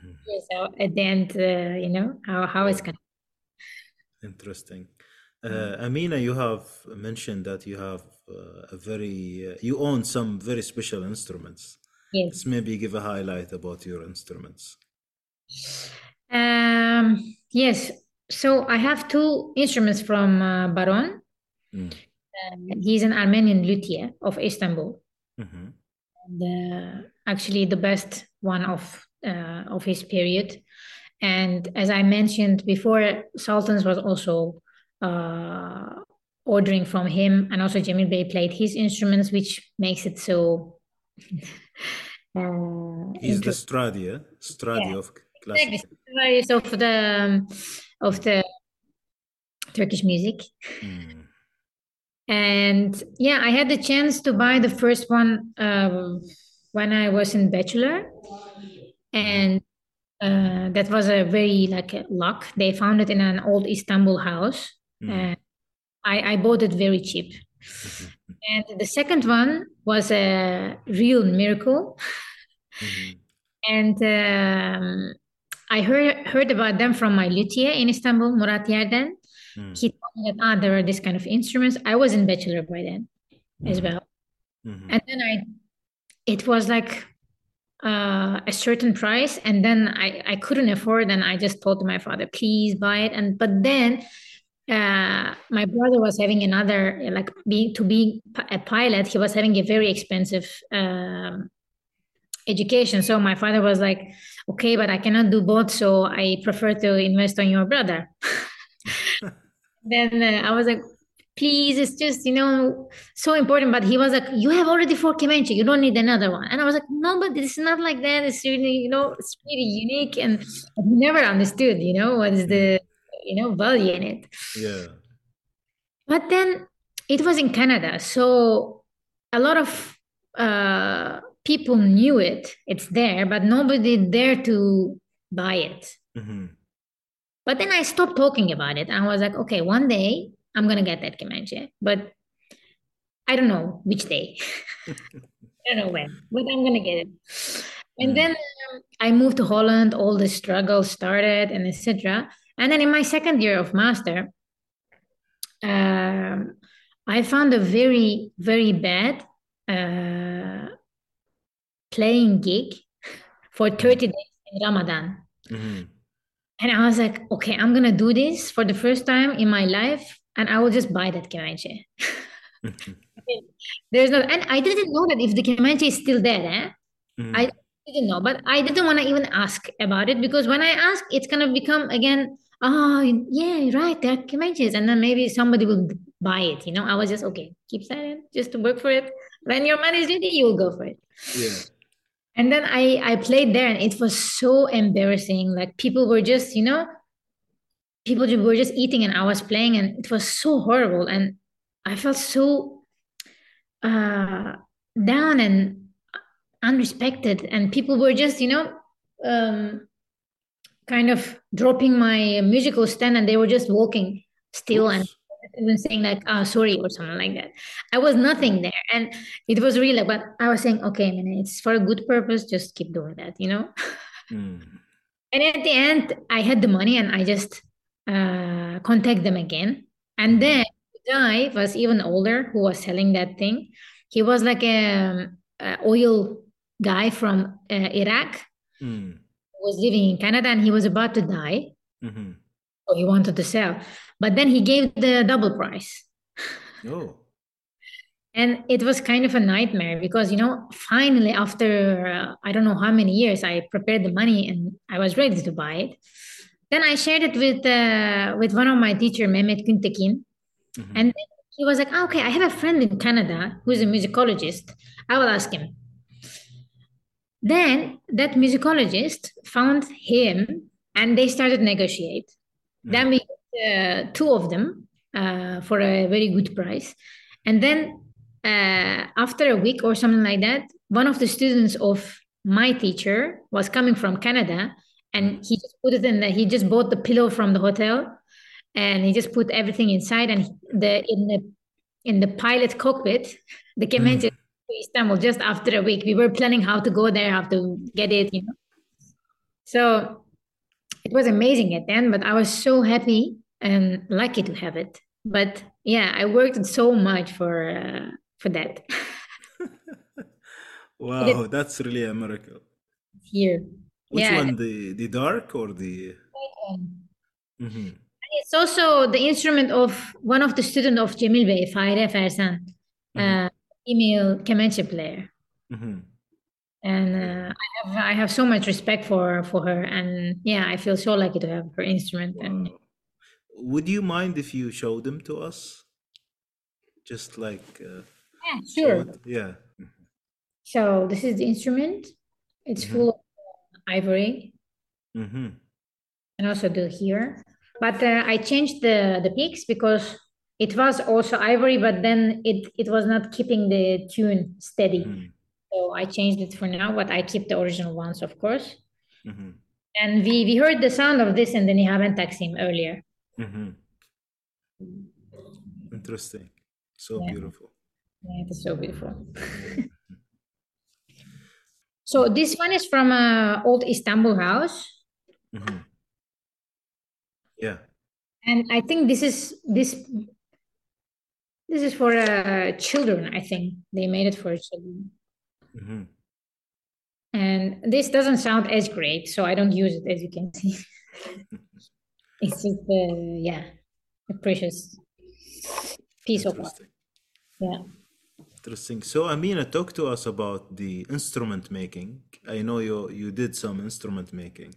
B: so at the end, uh, you know, how, how it's going to.
A: Interesting. Uh, Emine, you have mentioned that you have uh, a very, uh, you own some very special instruments.
B: Yes.
A: Let's maybe give a highlight about your instruments.
B: Um, yes. So I have two instruments from uh, Baron.
A: Mm.
B: Uh, he's an Armenian luthier of Istanbul.
A: Mhm.
B: And, uh, actually, the best one of uh, of his period. And as I mentioned before, Sultans was also uh, ordering from him, and also Cemil Bey played his instruments, which makes it so. uh,
A: He's the. Stradia, Stradia
B: Yeah.
A: of classical.
B: Of the um, of the Turkish music.
A: Mm.
B: And yeah, I had the chance to buy the first one um, when I was in bachelor, and uh, that was a very like a luck. They found it in an old Istanbul house,
A: Mm.
B: and I, I bought it very cheap.
A: Mhm.
B: And the second one was a real miracle.
A: Mhm.
B: And um, I heard heard about them from my luthier in Istanbul, Murat Yerden.
A: Mm.
B: He told me that ah, there are this kind of instruments. I was in bachelor by then as well.
A: Mhm.
B: And then I, it was like uh, a certain price, and then I I couldn't afford, and I just told my father, please buy it. And but then uh, my brother was having another like being to be a pilot. He was having a very expensive um, education. So my father was like, okay, but I cannot do both, so I prefer to invest on your brother. then uh, I was like, please, it's just, you know, so important. But he was like, you have already four Kemenche, you don't need another one. And I was like, no, but it's not like that. It's really, you know, it's really unique. And I never understood, you know, what is the, you know, value in it.
A: Yeah.
B: But then it was in Canada. So a lot of uh, people knew it. It's there, but nobody dared to buy it.
A: Mhm.
B: But then I stopped talking about it. I was like, okay, one day I'm gonna get that Kemenche, but I don't know which day. I don't know when, but I'm gonna get it. And
A: Mm.
B: then um, I moved to Holland. All the struggles started, and etc. And then in my second year of master, um, I found a very, very bad uh, playing gig for 30 days in Ramadan.
A: Mhm.
B: And I was like, okay, I'm gonna do this for the first time in my life, and I will just buy that.
A: Mhm.
B: There's no, and I didn't know that if the Kemenche is still there, eh?
A: Mhm.
B: I didn't know, but I didn't want to even ask about it because when I ask, it's gonna become again, oh yeah, right, there are Kemenches, and then maybe somebody will buy it. You know, I was just okay, keep silent, just to work for it. When your money is ready, you will go for it.
A: Yeah.
B: And then I I played there, and it was so embarrassing. Like people were just, you know, people were just eating, and I was playing, and it was so horrible, and I felt so uh, down and unrespected, and people were just, you know, um, kind of dropping my musical stand, and they were just walking still and
A: Oops.
B: Even saying like oh sorry or something like that. I was nothing there. And it was really but i was saying okay man it's for a good purpose just keep doing that you know?
A: Mm.
B: and at the end i had the money and i just uh contact them again. And then the guy was even older who was selling that thing. He was like a, a oil guy from uh, iraq.
A: Mm.
B: was living in canada and he was about to die.
A: Mhm.
B: So he wanted to sell but then he gave the double price
A: Oh.
B: And it was kind of a nightmare because, you know, finally, after uh, I don't know how many years, I prepared the money and I was ready to buy it. Then I shared it with uh, with one of my teacher, Mehmet Güntekin,
A: Mhm.
B: and then he was like, "Ah, "Okay, I have a friend in Canada who's a musicologist. I will ask him." Then that musicologist found him, and they started negotiate. Then we uh, two of them uh, for a very good price, and then uh, after a week or something like that, one of the students of my teacher was coming from Canada, and he just put it in. The, he just bought the pillow from the hotel, and he just put everything inside. And the in the in the pilot cockpit, the Kemenche to Istanbul just after a week. We were planning how to go there, how to get it, you know. So it was amazing at the end, but I was so happy and lucky to have it. But yeah, I worked so much for uh, for that
A: Wow, that's really a miracle.
B: here.
A: Which
B: yeah,
A: one, the the dark or the? Mhm.
B: it's also the instrument of one of the student of Cemil Bey, Fahire Fersan, uh, female Kemenche player.
A: Mhm.
B: And uh, I have I have so much respect for for her, and yeah, I feel so lucky to have her instrument. And
A: Would you mind if you show them to us? Just like uh,
B: yeah, sure.
A: it. Yeah.
B: So this is the instrument. It's
A: Mhm.
B: full of ivory,
A: Mm-hmm.
B: and also do here. But uh, I changed the the peaks because it was also ivory, but then it it was not keeping the tune steady.
A: Mm-hmm.
B: So I changed it for now, but I keep the original ones, of course.
A: hmm
B: And we we heard the sound of this in the Nihavend Taksim earlier.
A: hmm Interesting. So
B: Yeah.
A: beautiful.
B: Yeah, it is so beautiful. So this one is from a old Istanbul house,
A: hmm Yeah.
B: and I think this is this this is for uh, children. I think they made it for children,
A: hmm
B: and this doesn't sound as great, so I don't use it, as you can see. It's just uh, yeah, a precious piece of art. Yeah.
A: Interesting. So, Emine, talk to us about the instrument making. I know you you did some instrument making.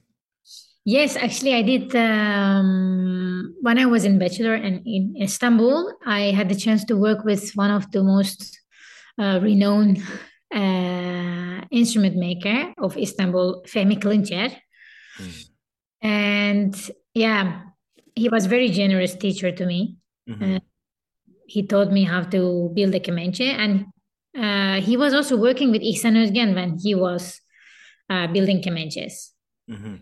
B: Yes, actually, I did. Um, when I was in bachelor and in Istanbul, I had the chance to work with one of the most uh, renowned instrument maker of Istanbul, Fehmi Kılınçer.
A: Mm.
B: And yeah, he was very generous teacher to me.
A: Mhm.
B: He taught me how to build a kemençe, and uh, he was also working with İhsan Özgen when he was uh, building kemençes.
A: Mhm.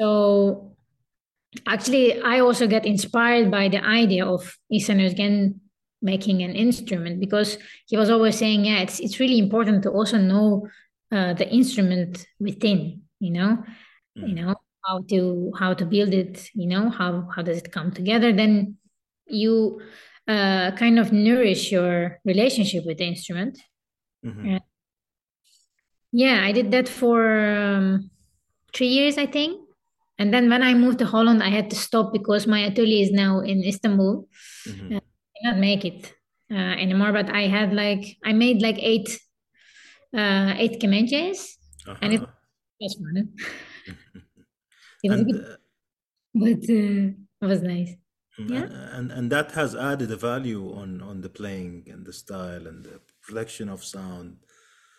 B: So actually, I also got inspired by the idea of İhsan Özgen making an instrument because he was always saying, yeah, it's it's really important to also know uh, the instrument within, you know, you
A: Mm.
B: know how to how to build it, you know, how how does it come together? Then you uh, kind of nourish your relationship with the instrument.
A: Mhm.
B: Yeah, I did that for um, three years, I think. And then when I moved to Holland, I had to stop because my atelier is now in Istanbul.
A: Mhm.
B: I cannot make it uh, anymore. But I had like I made like eight uh, eight kemençes. And it- was fun. It was
A: And, uh,
B: but uh, it was nice.
A: mm,
B: Yeah.
A: and, and and that has added a value on on the playing and the style and the production of sound.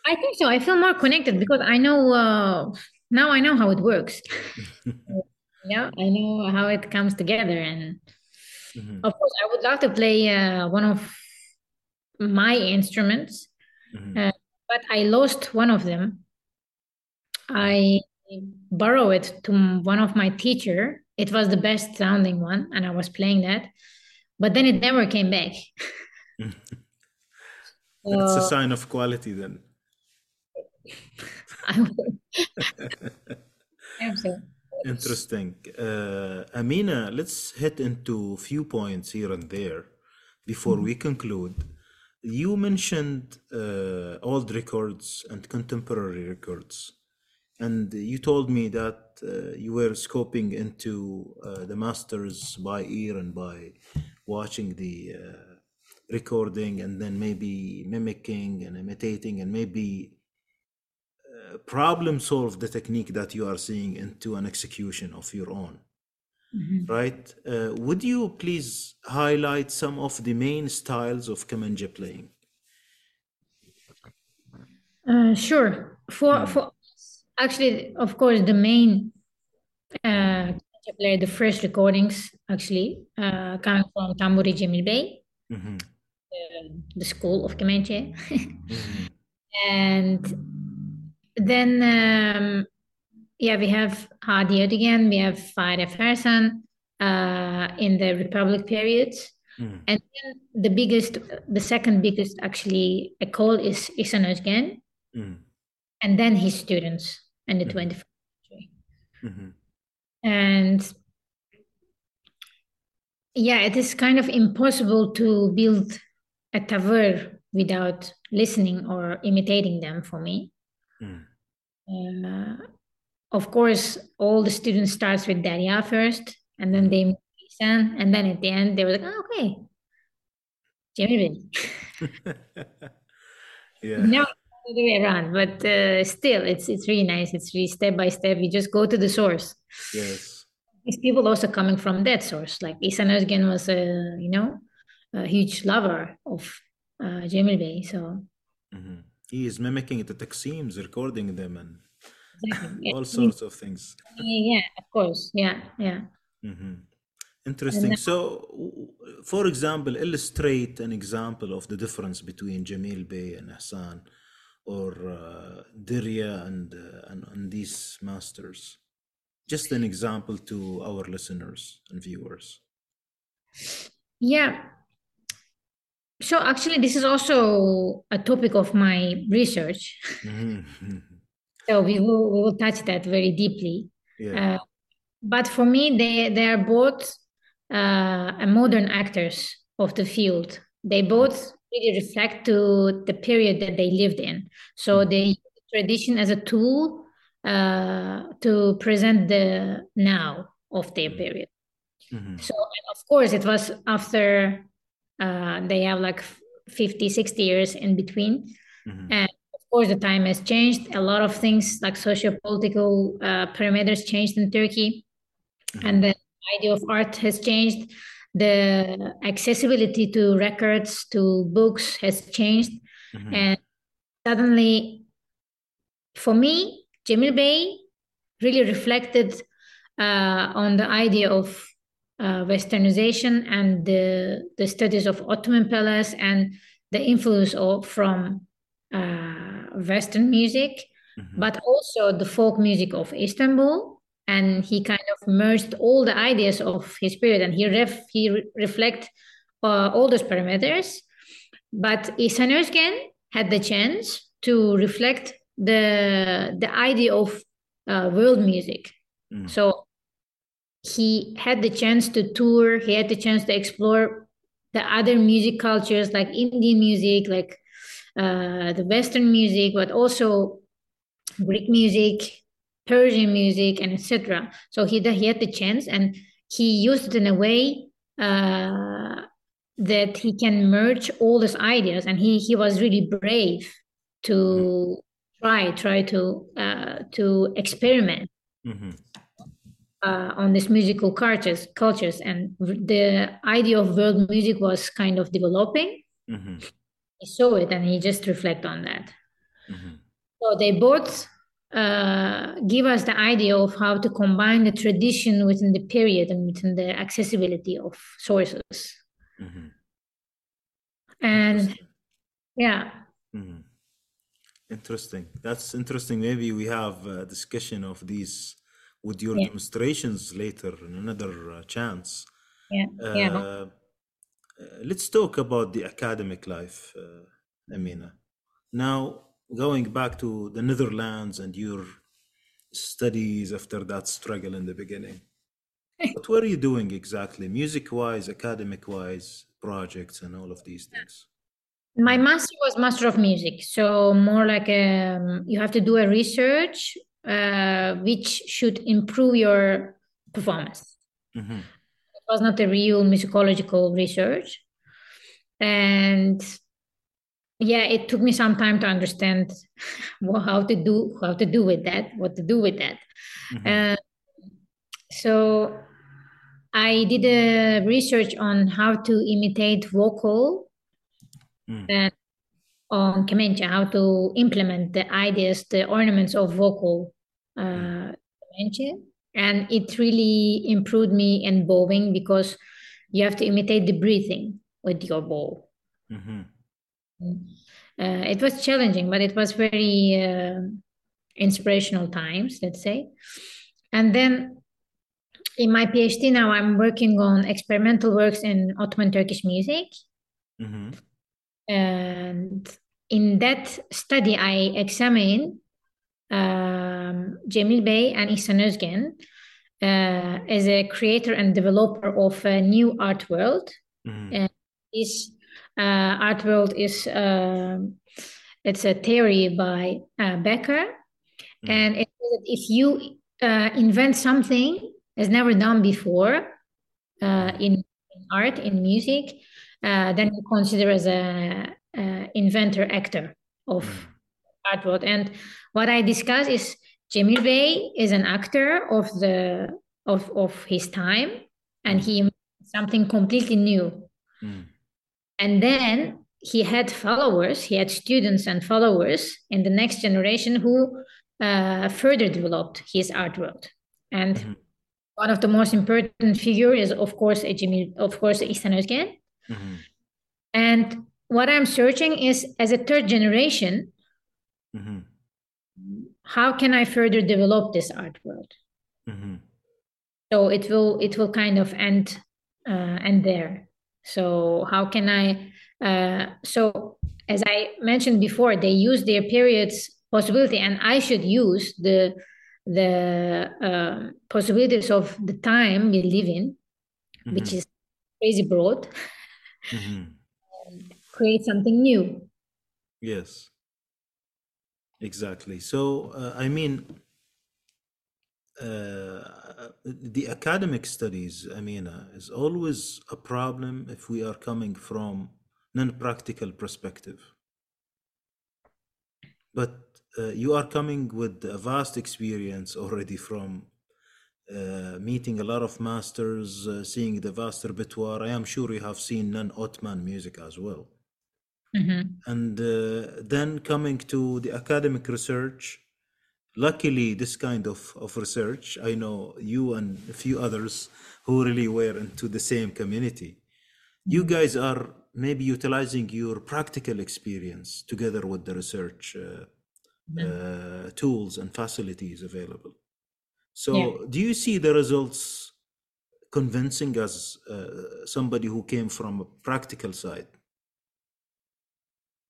B: I think so. I feel more connected because I know uh, now I know how it works. Yeah, I know how it comes together, and
A: Mhm.
B: of course, I would love to play uh, one of my instruments,
A: Mhm.
B: uh, but I lost one of them. I borrowed it to one of my teacher. It was the best sounding one, and I was playing that, but then it never came back.
A: That's a sign of quality then.
B: I will. I hope so.
A: Interesting. Uh, Emine, let's hit into a few points here and there before we conclude. You mentioned uh, old records and contemporary records, and you told me that uh, you were scoping into uh, the masters by ear and by watching the uh, recording and then maybe mimicking and imitating and maybe problem solve the technique that you are seeing into an execution of your own
B: Mhm.
A: right uh, would you please highlight some of the main styles of kemençe playing
B: Uh, sure. For
A: Mm.
B: for actually, of course, the main uh, player, the first recordings actually uh, coming from Tamburi Cemil Bey,
A: Mhm,
B: uh, the school of Kemençe,
A: mhm,
B: and then um, yeah, we have Hadi again. We have Fahire Fersan uh, in the Republic period.
A: mhm,
B: And then the biggest, the second biggest actually a call is İhsan Özgen,
A: mhm,
B: and then his students in the
A: Mhm.
B: 21st century.
A: mhm,
B: And yeah, it is kind of impossible to build a tavır without listening or imitating them for me.
A: mhm,
B: Uh, of course, all the students starts with Derya first, and then they move to and then at the end they were like, oh, okay, Bey.
A: yeah
B: it's the other way around, but uh, still, it's it's really nice. It's really step by step. You just go to the source.
A: yes
B: These people also coming from that source. Like İhsan Özgen was a you know a huge lover of uh, Cemil Bey. So
A: mhm. He is mimicking the taksims recording them and
B: exactly. Yeah,
A: all sorts of things
B: yeah, of course. Yeah, yeah.
A: Mhm. Interesting. So, for example, illustrate an example of the difference between Cemil Bey and İhsan, or uh, Derya and, uh, and and these masters? Just an example to our listeners and viewers.
B: Yeah. So actually, this is also a topic of my research. Mm-hmm. so we will we will touch that very deeply. Yeah. Uh, but for me, they they are both uh, modern actors of the field. They both really reflect to the period that they lived in. So mm-hmm. they use tradition as a tool uh, to present the now of their mm-hmm. period. Mm-hmm. So of course it was after uh, they have like 50, 60 years in between. Mm-hmm. And of course the time has changed. A lot of things like socio-political uh, parameters changed in Turkey. Mm-hmm. And the idea of art has changed the accessibility to records to books has changed mm-hmm. and suddenly for me Cemil Bey really reflected uh, on the idea of uh, westernization and the, the studies of ottoman palace and the influence of, from uh, western music mm-hmm. but also the folk music of istanbul and he kind of merged all the ideas of his period and he ref he re- reflect uh, all those parameters but İhsan Özgen had the chance to reflect the the idea of uh, world music mm. so he had the chance to tour he had the chance to explore the other music cultures like indian music like uh, the western music but also greek music Persian music and etc. So he he had the chance and he used it in a way uh, that he can merge all these ideas and he he was really brave to try try to uh, to experiment mm-hmm. Uh, on these musical cultures cultures and the idea of world music was kind of developing mm-hmm. he saw it and he just reflect on that mm-hmm. so they both uh, give us the idea of how to combine the tradition within the period and within the accessibility of sources. Mm-hmm. And yeah.
A: Mm-hmm. Interesting. That's interesting. Maybe we have a discussion of these with your yeah. demonstrations later in another uh, chance.
B: Yeah. Uh, yeah. Uh,
A: let's talk about the academic life, uh, Emine. Now, going back to the Netherlands and your studies after that struggle in the beginning, what were you doing exactly, music wise, academic wise, projects, and all of these things?
B: My master was master of music, so more like a, um, you have to do a research uh, which should improve your performance. Mm-hmm. It was not a real musicological research, and yeah it took me some time to understand how to do how to do with that what to do with that mm-hmm. uh, so i did a research on how to imitate vocal mm. and on kemençe how to implement the ideas the ornaments of vocal uh, kemençe and it really improved me in bowing because you have to imitate the breathing with your bow mm-hmm. Uh, it was challenging, but it was very uh, inspirational times, let's say. And then in my PhD now, I'm working on experimental works in Ottoman Turkish music. Mm-hmm. And in that study, I examine um, Cemil Bey and İhsan Özgen uh, as a creator and developer of a new art world. Mm-hmm. And this uh, art world is um, it's a theory by uh, Becker, mm. and it, if you uh, invent something that's never done before uh, in, in, art in music, uh, then you consider as a, a inventor actor of mm. art world. And what I discuss is Cemil Bey is an actor of the of of his time, and he something completely new. Mm. And then he had followers, he had students and followers in the next generation who uh, further developed his art world. And mm-hmm. one of the most important figure is, of course, Ejimi, of course, İhsan Özgen. Mm-hmm. And what I'm searching is, as a third generation,
A: hmm
B: how can I further develop this art world?
A: hmm
B: So it will it will kind of end uh, end there. So how can I? Uh, so as I mentioned before, they use their periods possibility, and I should use the the uh, possibilities of the time we live in, which
A: hmm
B: is crazy broad.
A: hmm
B: Create something new.
A: Yes, exactly. So, uh, I mean, uh, the academic studies, Emine, is always a problem if we are coming from non-practical perspective. But uh, you are coming with a vast experience already from meeting a lot of masters, uh, seeing the vast repertoire. I am sure you have seen non-Ottoman music as well.
B: Mhm.
A: And uh, then coming to the academic research, luckily this kind of, of research, I know you and a few others who really were into the same community. You guys are maybe utilizing your practical experience together with the research uh, uh, tools and facilities available. So,
B: Yeah.
A: do you see the results convincing as uh, somebody who came from a practical side?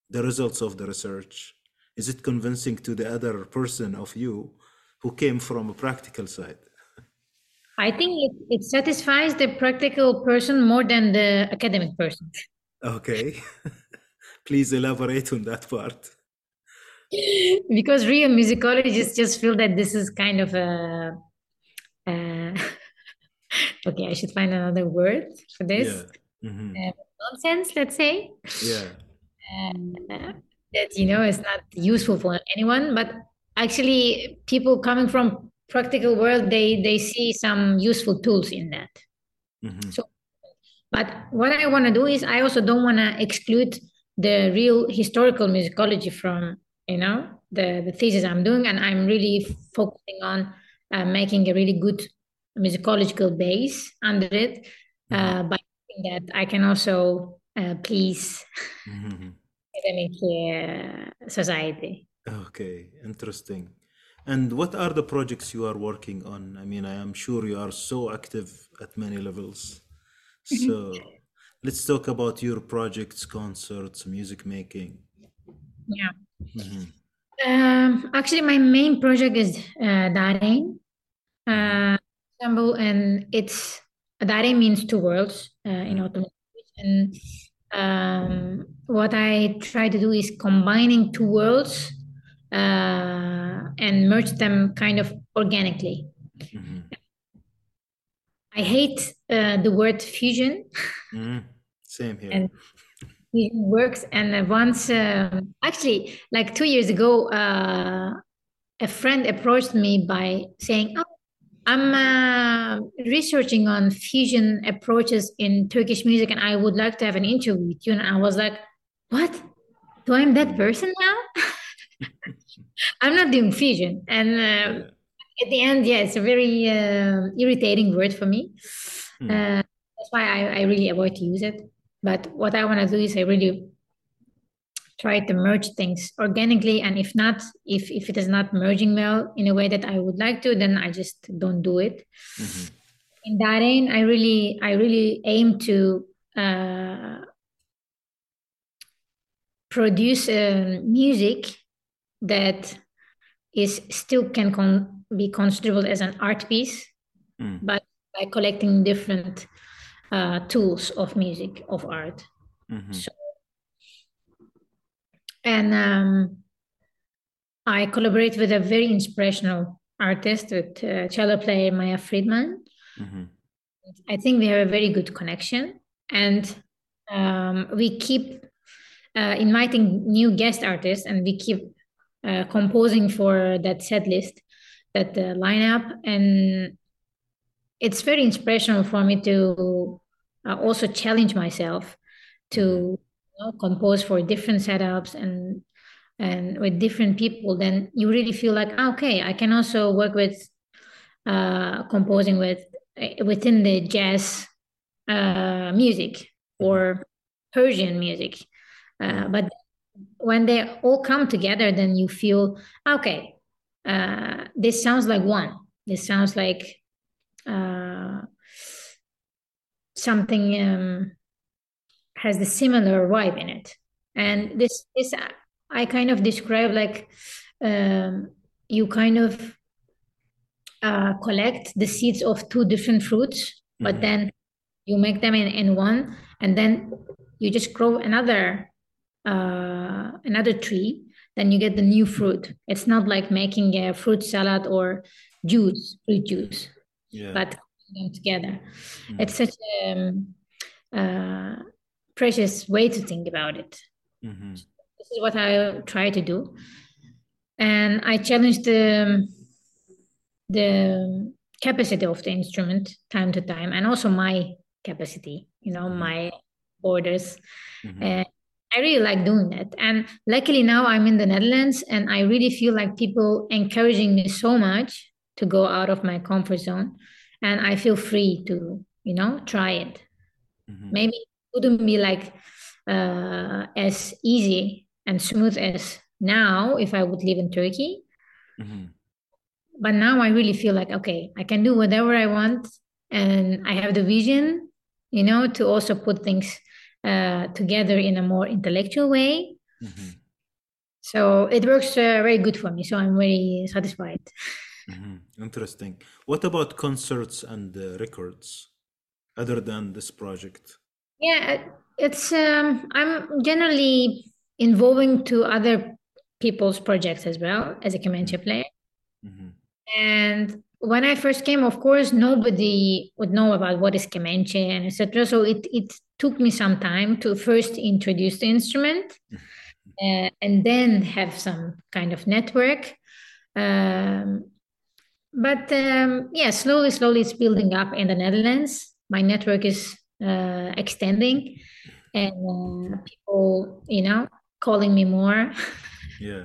A: The results of the research is it convincing to the other person of you who came from a practical side?
B: I think it, it satisfies the practical person more than the academic person.
A: Okay, please elaborate on that part.
B: Because real musicologists just feel that this is kind of a uh, okay i should find another word for this
A: Yeah. hmm
B: Uh, nonsense let's say
A: Yeah.
B: uh, that you know is not useful for anyone but actually people coming from practical world they they see some useful tools in that
A: hmm
B: so but what i want to do is i also don't want to exclude the real historical musicology from you know the the thesis i'm doing and i'm really focusing on uh, making a really good musicological base under it
A: Mhm.
B: uh, by that i can also uh, please
A: hmm
B: academic uh, society
A: Okay, interesting. And what are the projects you are working on? I mean, I am sure you are so active at many levels. So let's talk about your projects, concerts, music making.
B: yeah
A: hmm
B: um, actually my main project is uh, Darein uh, ensemble, and it's Dare means two worlds uh, in Ottoman. And um, what I try to do is combining two worlds uh, and merge them kind of organically.
A: hmm
B: I hate uh, the word fusion,
A: hmm Same here.
B: and it works. And uh, once, um actually, like two years ago, uh, a friend approached me by saying, "Oh, I'm uh, researching on fusion approaches in Turkish music, and I would like to have an interview with you." And I was like, "What? Do I'm that person now? I'm not doing fusion." And uh,
A: Yeah.
B: at the end, yeah, it's a very uh, irritating word for me. Uh, that's why I, I really avoid to use it. But what I want to do is I really try to merge things organically, and if not, if if it is not merging well in a way that I would like to, then I just don't do it.
A: hmm
B: In Darein, I really I really aim to uh, produce uh, music that is still can con- be considerable as an art piece,
A: Mm.
B: but by collecting different uh, tools of music of art.
A: hmm
B: So, and um, I collaborate with a very inspirational artist, with uh, cello player Maya Fridman.
A: hmm
B: I think we have a very good connection, and um, we keep uh, inviting new guest artists, and we keep uh, composing for that set list, that uh, lineup, and it's very inspirational for me to uh, also challenge myself to
A: hmm
B: you know, compose for different setups and and with different people. Then you really feel like ah, okay, I can also work with uh, composing with uh, within the jazz uh, music
A: hmm
B: or Persian music. Uh,
A: hmm
B: but when they all come together, then you feel okay. Uh, this sounds like one. This sounds like uh, something um, has the similar vibe in it. And this this I kind of describe like um, you kind of uh, collect the seeds of two different fruits, but mm-hmm. then you make them in, in one, and then you just grow another uh, another tree. Then you get the new fruit. It's not like making a fruit salad or juice, fruit juice, yeah. but them together. Mm-hmm. It's such a um, uh, precious way to think about it. Mm-hmm. This is what I try to do, and I challenge the the capacity of the instrument time to time, and also my capacity. You know, mm-hmm. my borders. Mm-hmm. And I really like doing that. And luckily now I'm in the Netherlands and I really feel like people encouraging me so much to go out of my comfort zone and I feel free to, you know, try it. Mm-hmm. Maybe it wouldn't be like uh, as easy and smooth as now if I would live in Turkey. Mm-hmm. But now I really feel like, okay, I can do whatever I want. And I have the vision, you know, to also put things uh, together in a more intellectual way. Mm-hmm. So it works uh, very good for me. So I'm very satisfied.
A: Mm-hmm. Interesting. What about concerts and uh, records, other than this project?
B: Yeah, it's um, I'm generally involving to other people's projects as well as a mm-hmm. player. Mm-hmm. And when I first came, of course, nobody would know about what is Kemençe and etc. So it it took me some time to first introduce the instrument, mm-hmm. uh, and then have some kind of network. Um, but um, yeah, slowly, slowly, it's building up in the Netherlands. My network is uh, extending, and uh, people, you know, calling me more.
A: Yeah.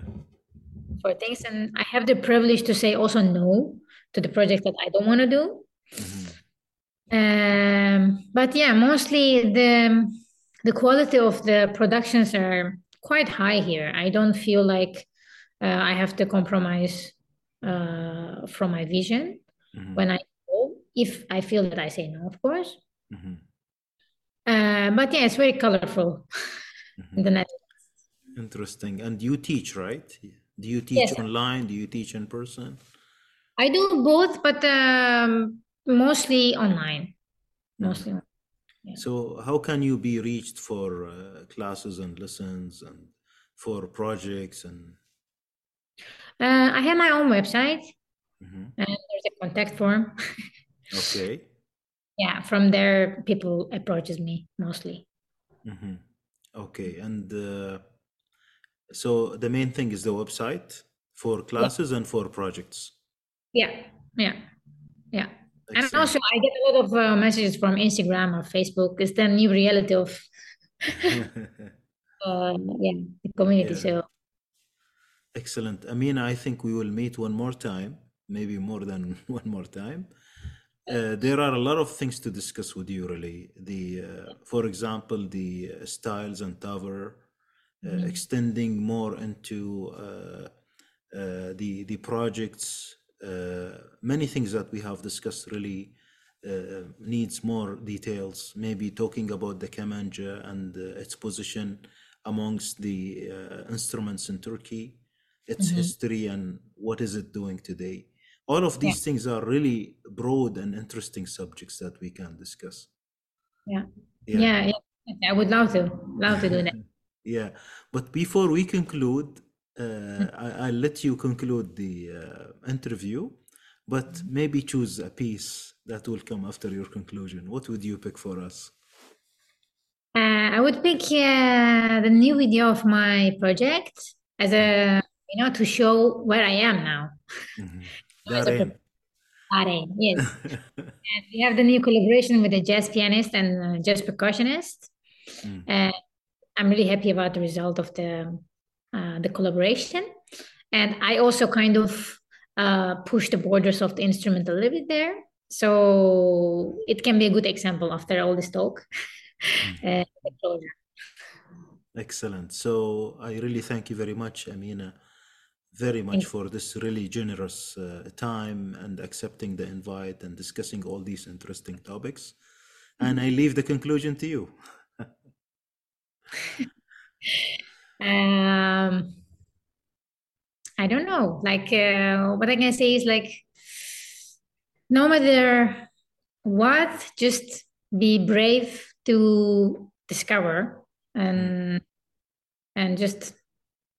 B: for things, and I have the privilege to say also no to the project that I don't want to do. Mm-hmm. Um, but yeah, mostly the the quality of the productions are quite high here. I don't feel like uh, I have to compromise uh, from my vision mm-hmm. when I go. If I feel that I say no, of course. Mm-hmm. Uh, but yeah, it's very colorful mm-hmm. in the net.
A: Interesting. And you teach, right? Do you teach yes. online? Do you teach in person?
B: I do both, but um, mostly online. Mostly. Online.
A: Yeah. So, how can you be reached for uh, classes and lessons and for projects and?
B: Uh, I have my own website, mm-hmm. and there's a contact form.
A: okay.
B: Yeah, from there, people approaches me mostly.
A: Mm-hmm. Okay, and uh, so the main thing is the website for classes yeah. and for projects.
B: Yeah, yeah, yeah. Excellent. And also, I get a lot of uh, messages from Instagram or Facebook. It's the new reality of, uh, yeah, the community. Yeah. So,
A: excellent. I mean, I think we will meet one more time, maybe more than one more time. Uh, there are a lot of things to discuss with you, really. The, uh, for example, the uh, styles and tavır, uh, mm-hmm. extending more into the the projects uh, many things that we have discussed really uh, needs more details. Maybe talking about the kemençe and uh, its position amongst the instruments in Turkey, its mm-hmm. history, and what is it doing today. All of these yeah. things are really broad and interesting subjects that we can discuss.
B: Yeah. Yeah. yeah, yeah. I would love to. Love to do that.
A: yeah. But before we conclude, uh, I, will let you conclude the uh, interview, but maybe choose a piece that will come after your conclusion. What would you pick for us?
B: Uh, I would pick uh, the new video of my project as a you know to show where I am now. Mm-hmm. yes. and we have the new collaboration with a jazz pianist and jazz percussionist. Mm. And I'm really happy about the result of the uh, the collaboration. And I also kind of uh, push the borders of the instrument a little bit there. So it can be a good example after all this talk. Mm. uh,
A: Excellent. So I really thank you very much, Emine, very much for this really generous uh, time and accepting the invite and discussing all these interesting topics. And I leave the conclusion to you.
B: Um, I don't know. Like, uh, what I can say is like, no matter what, just be brave to discover and and just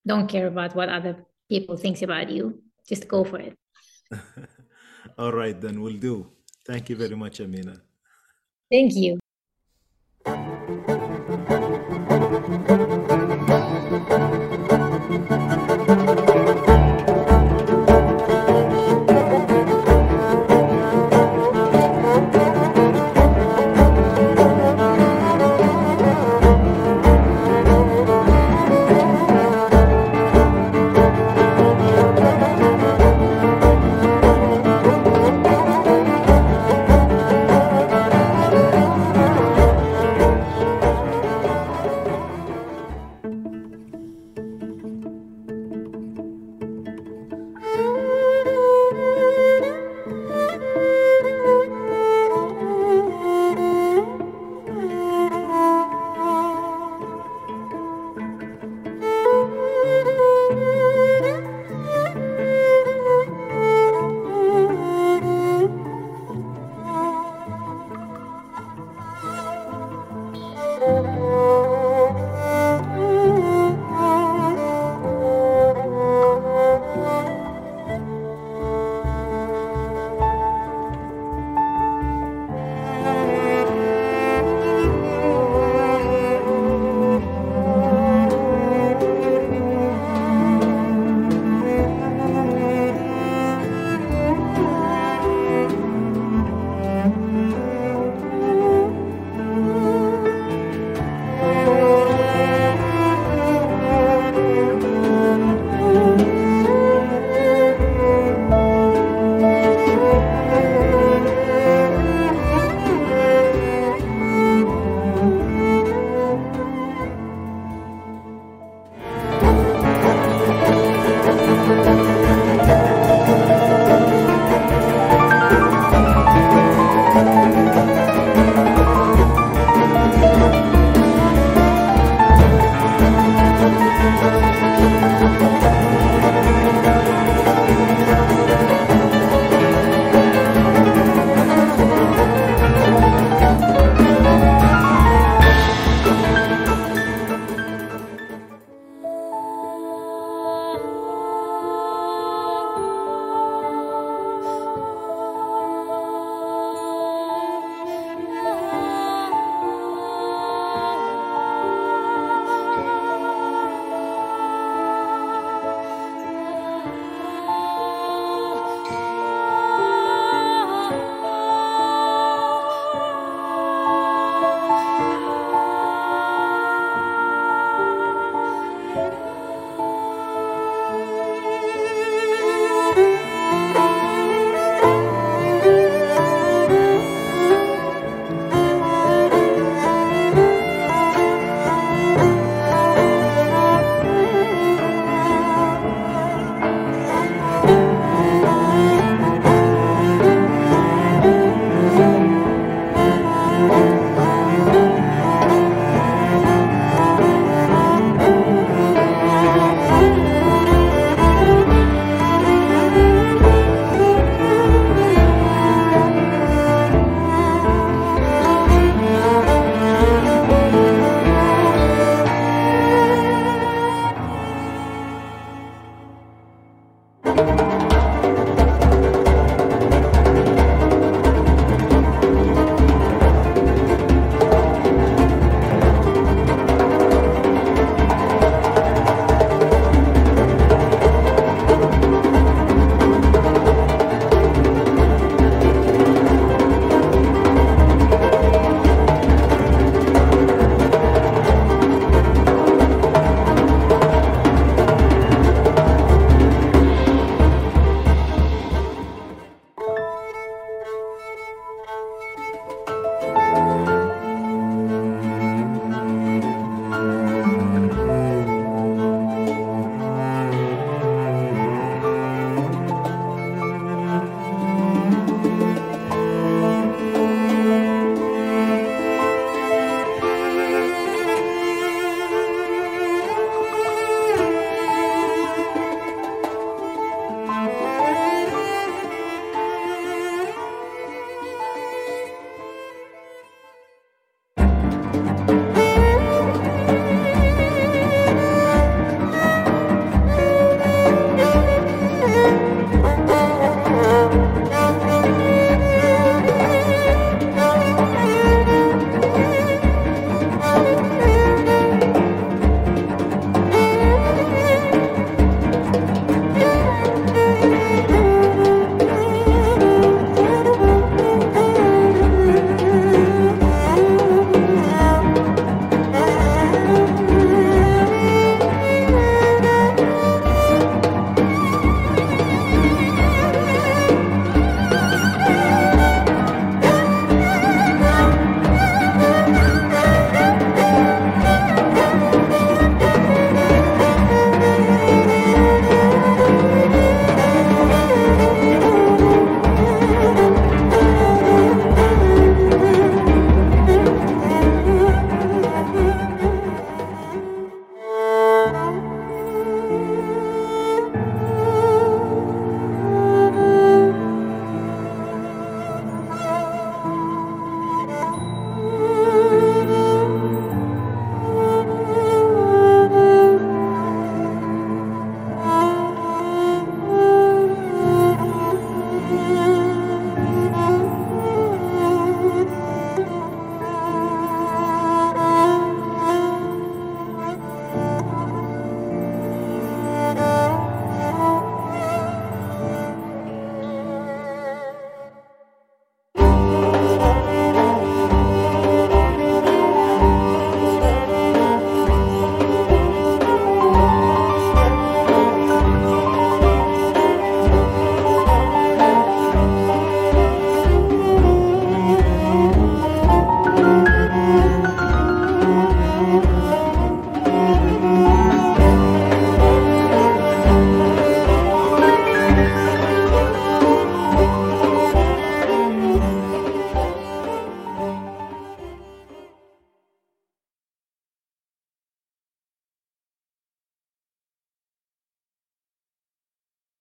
B: don't care about what other people thinks about you. Just go for it.
A: All right, then we'll do. Thank you very much, Emine.
B: Thank you.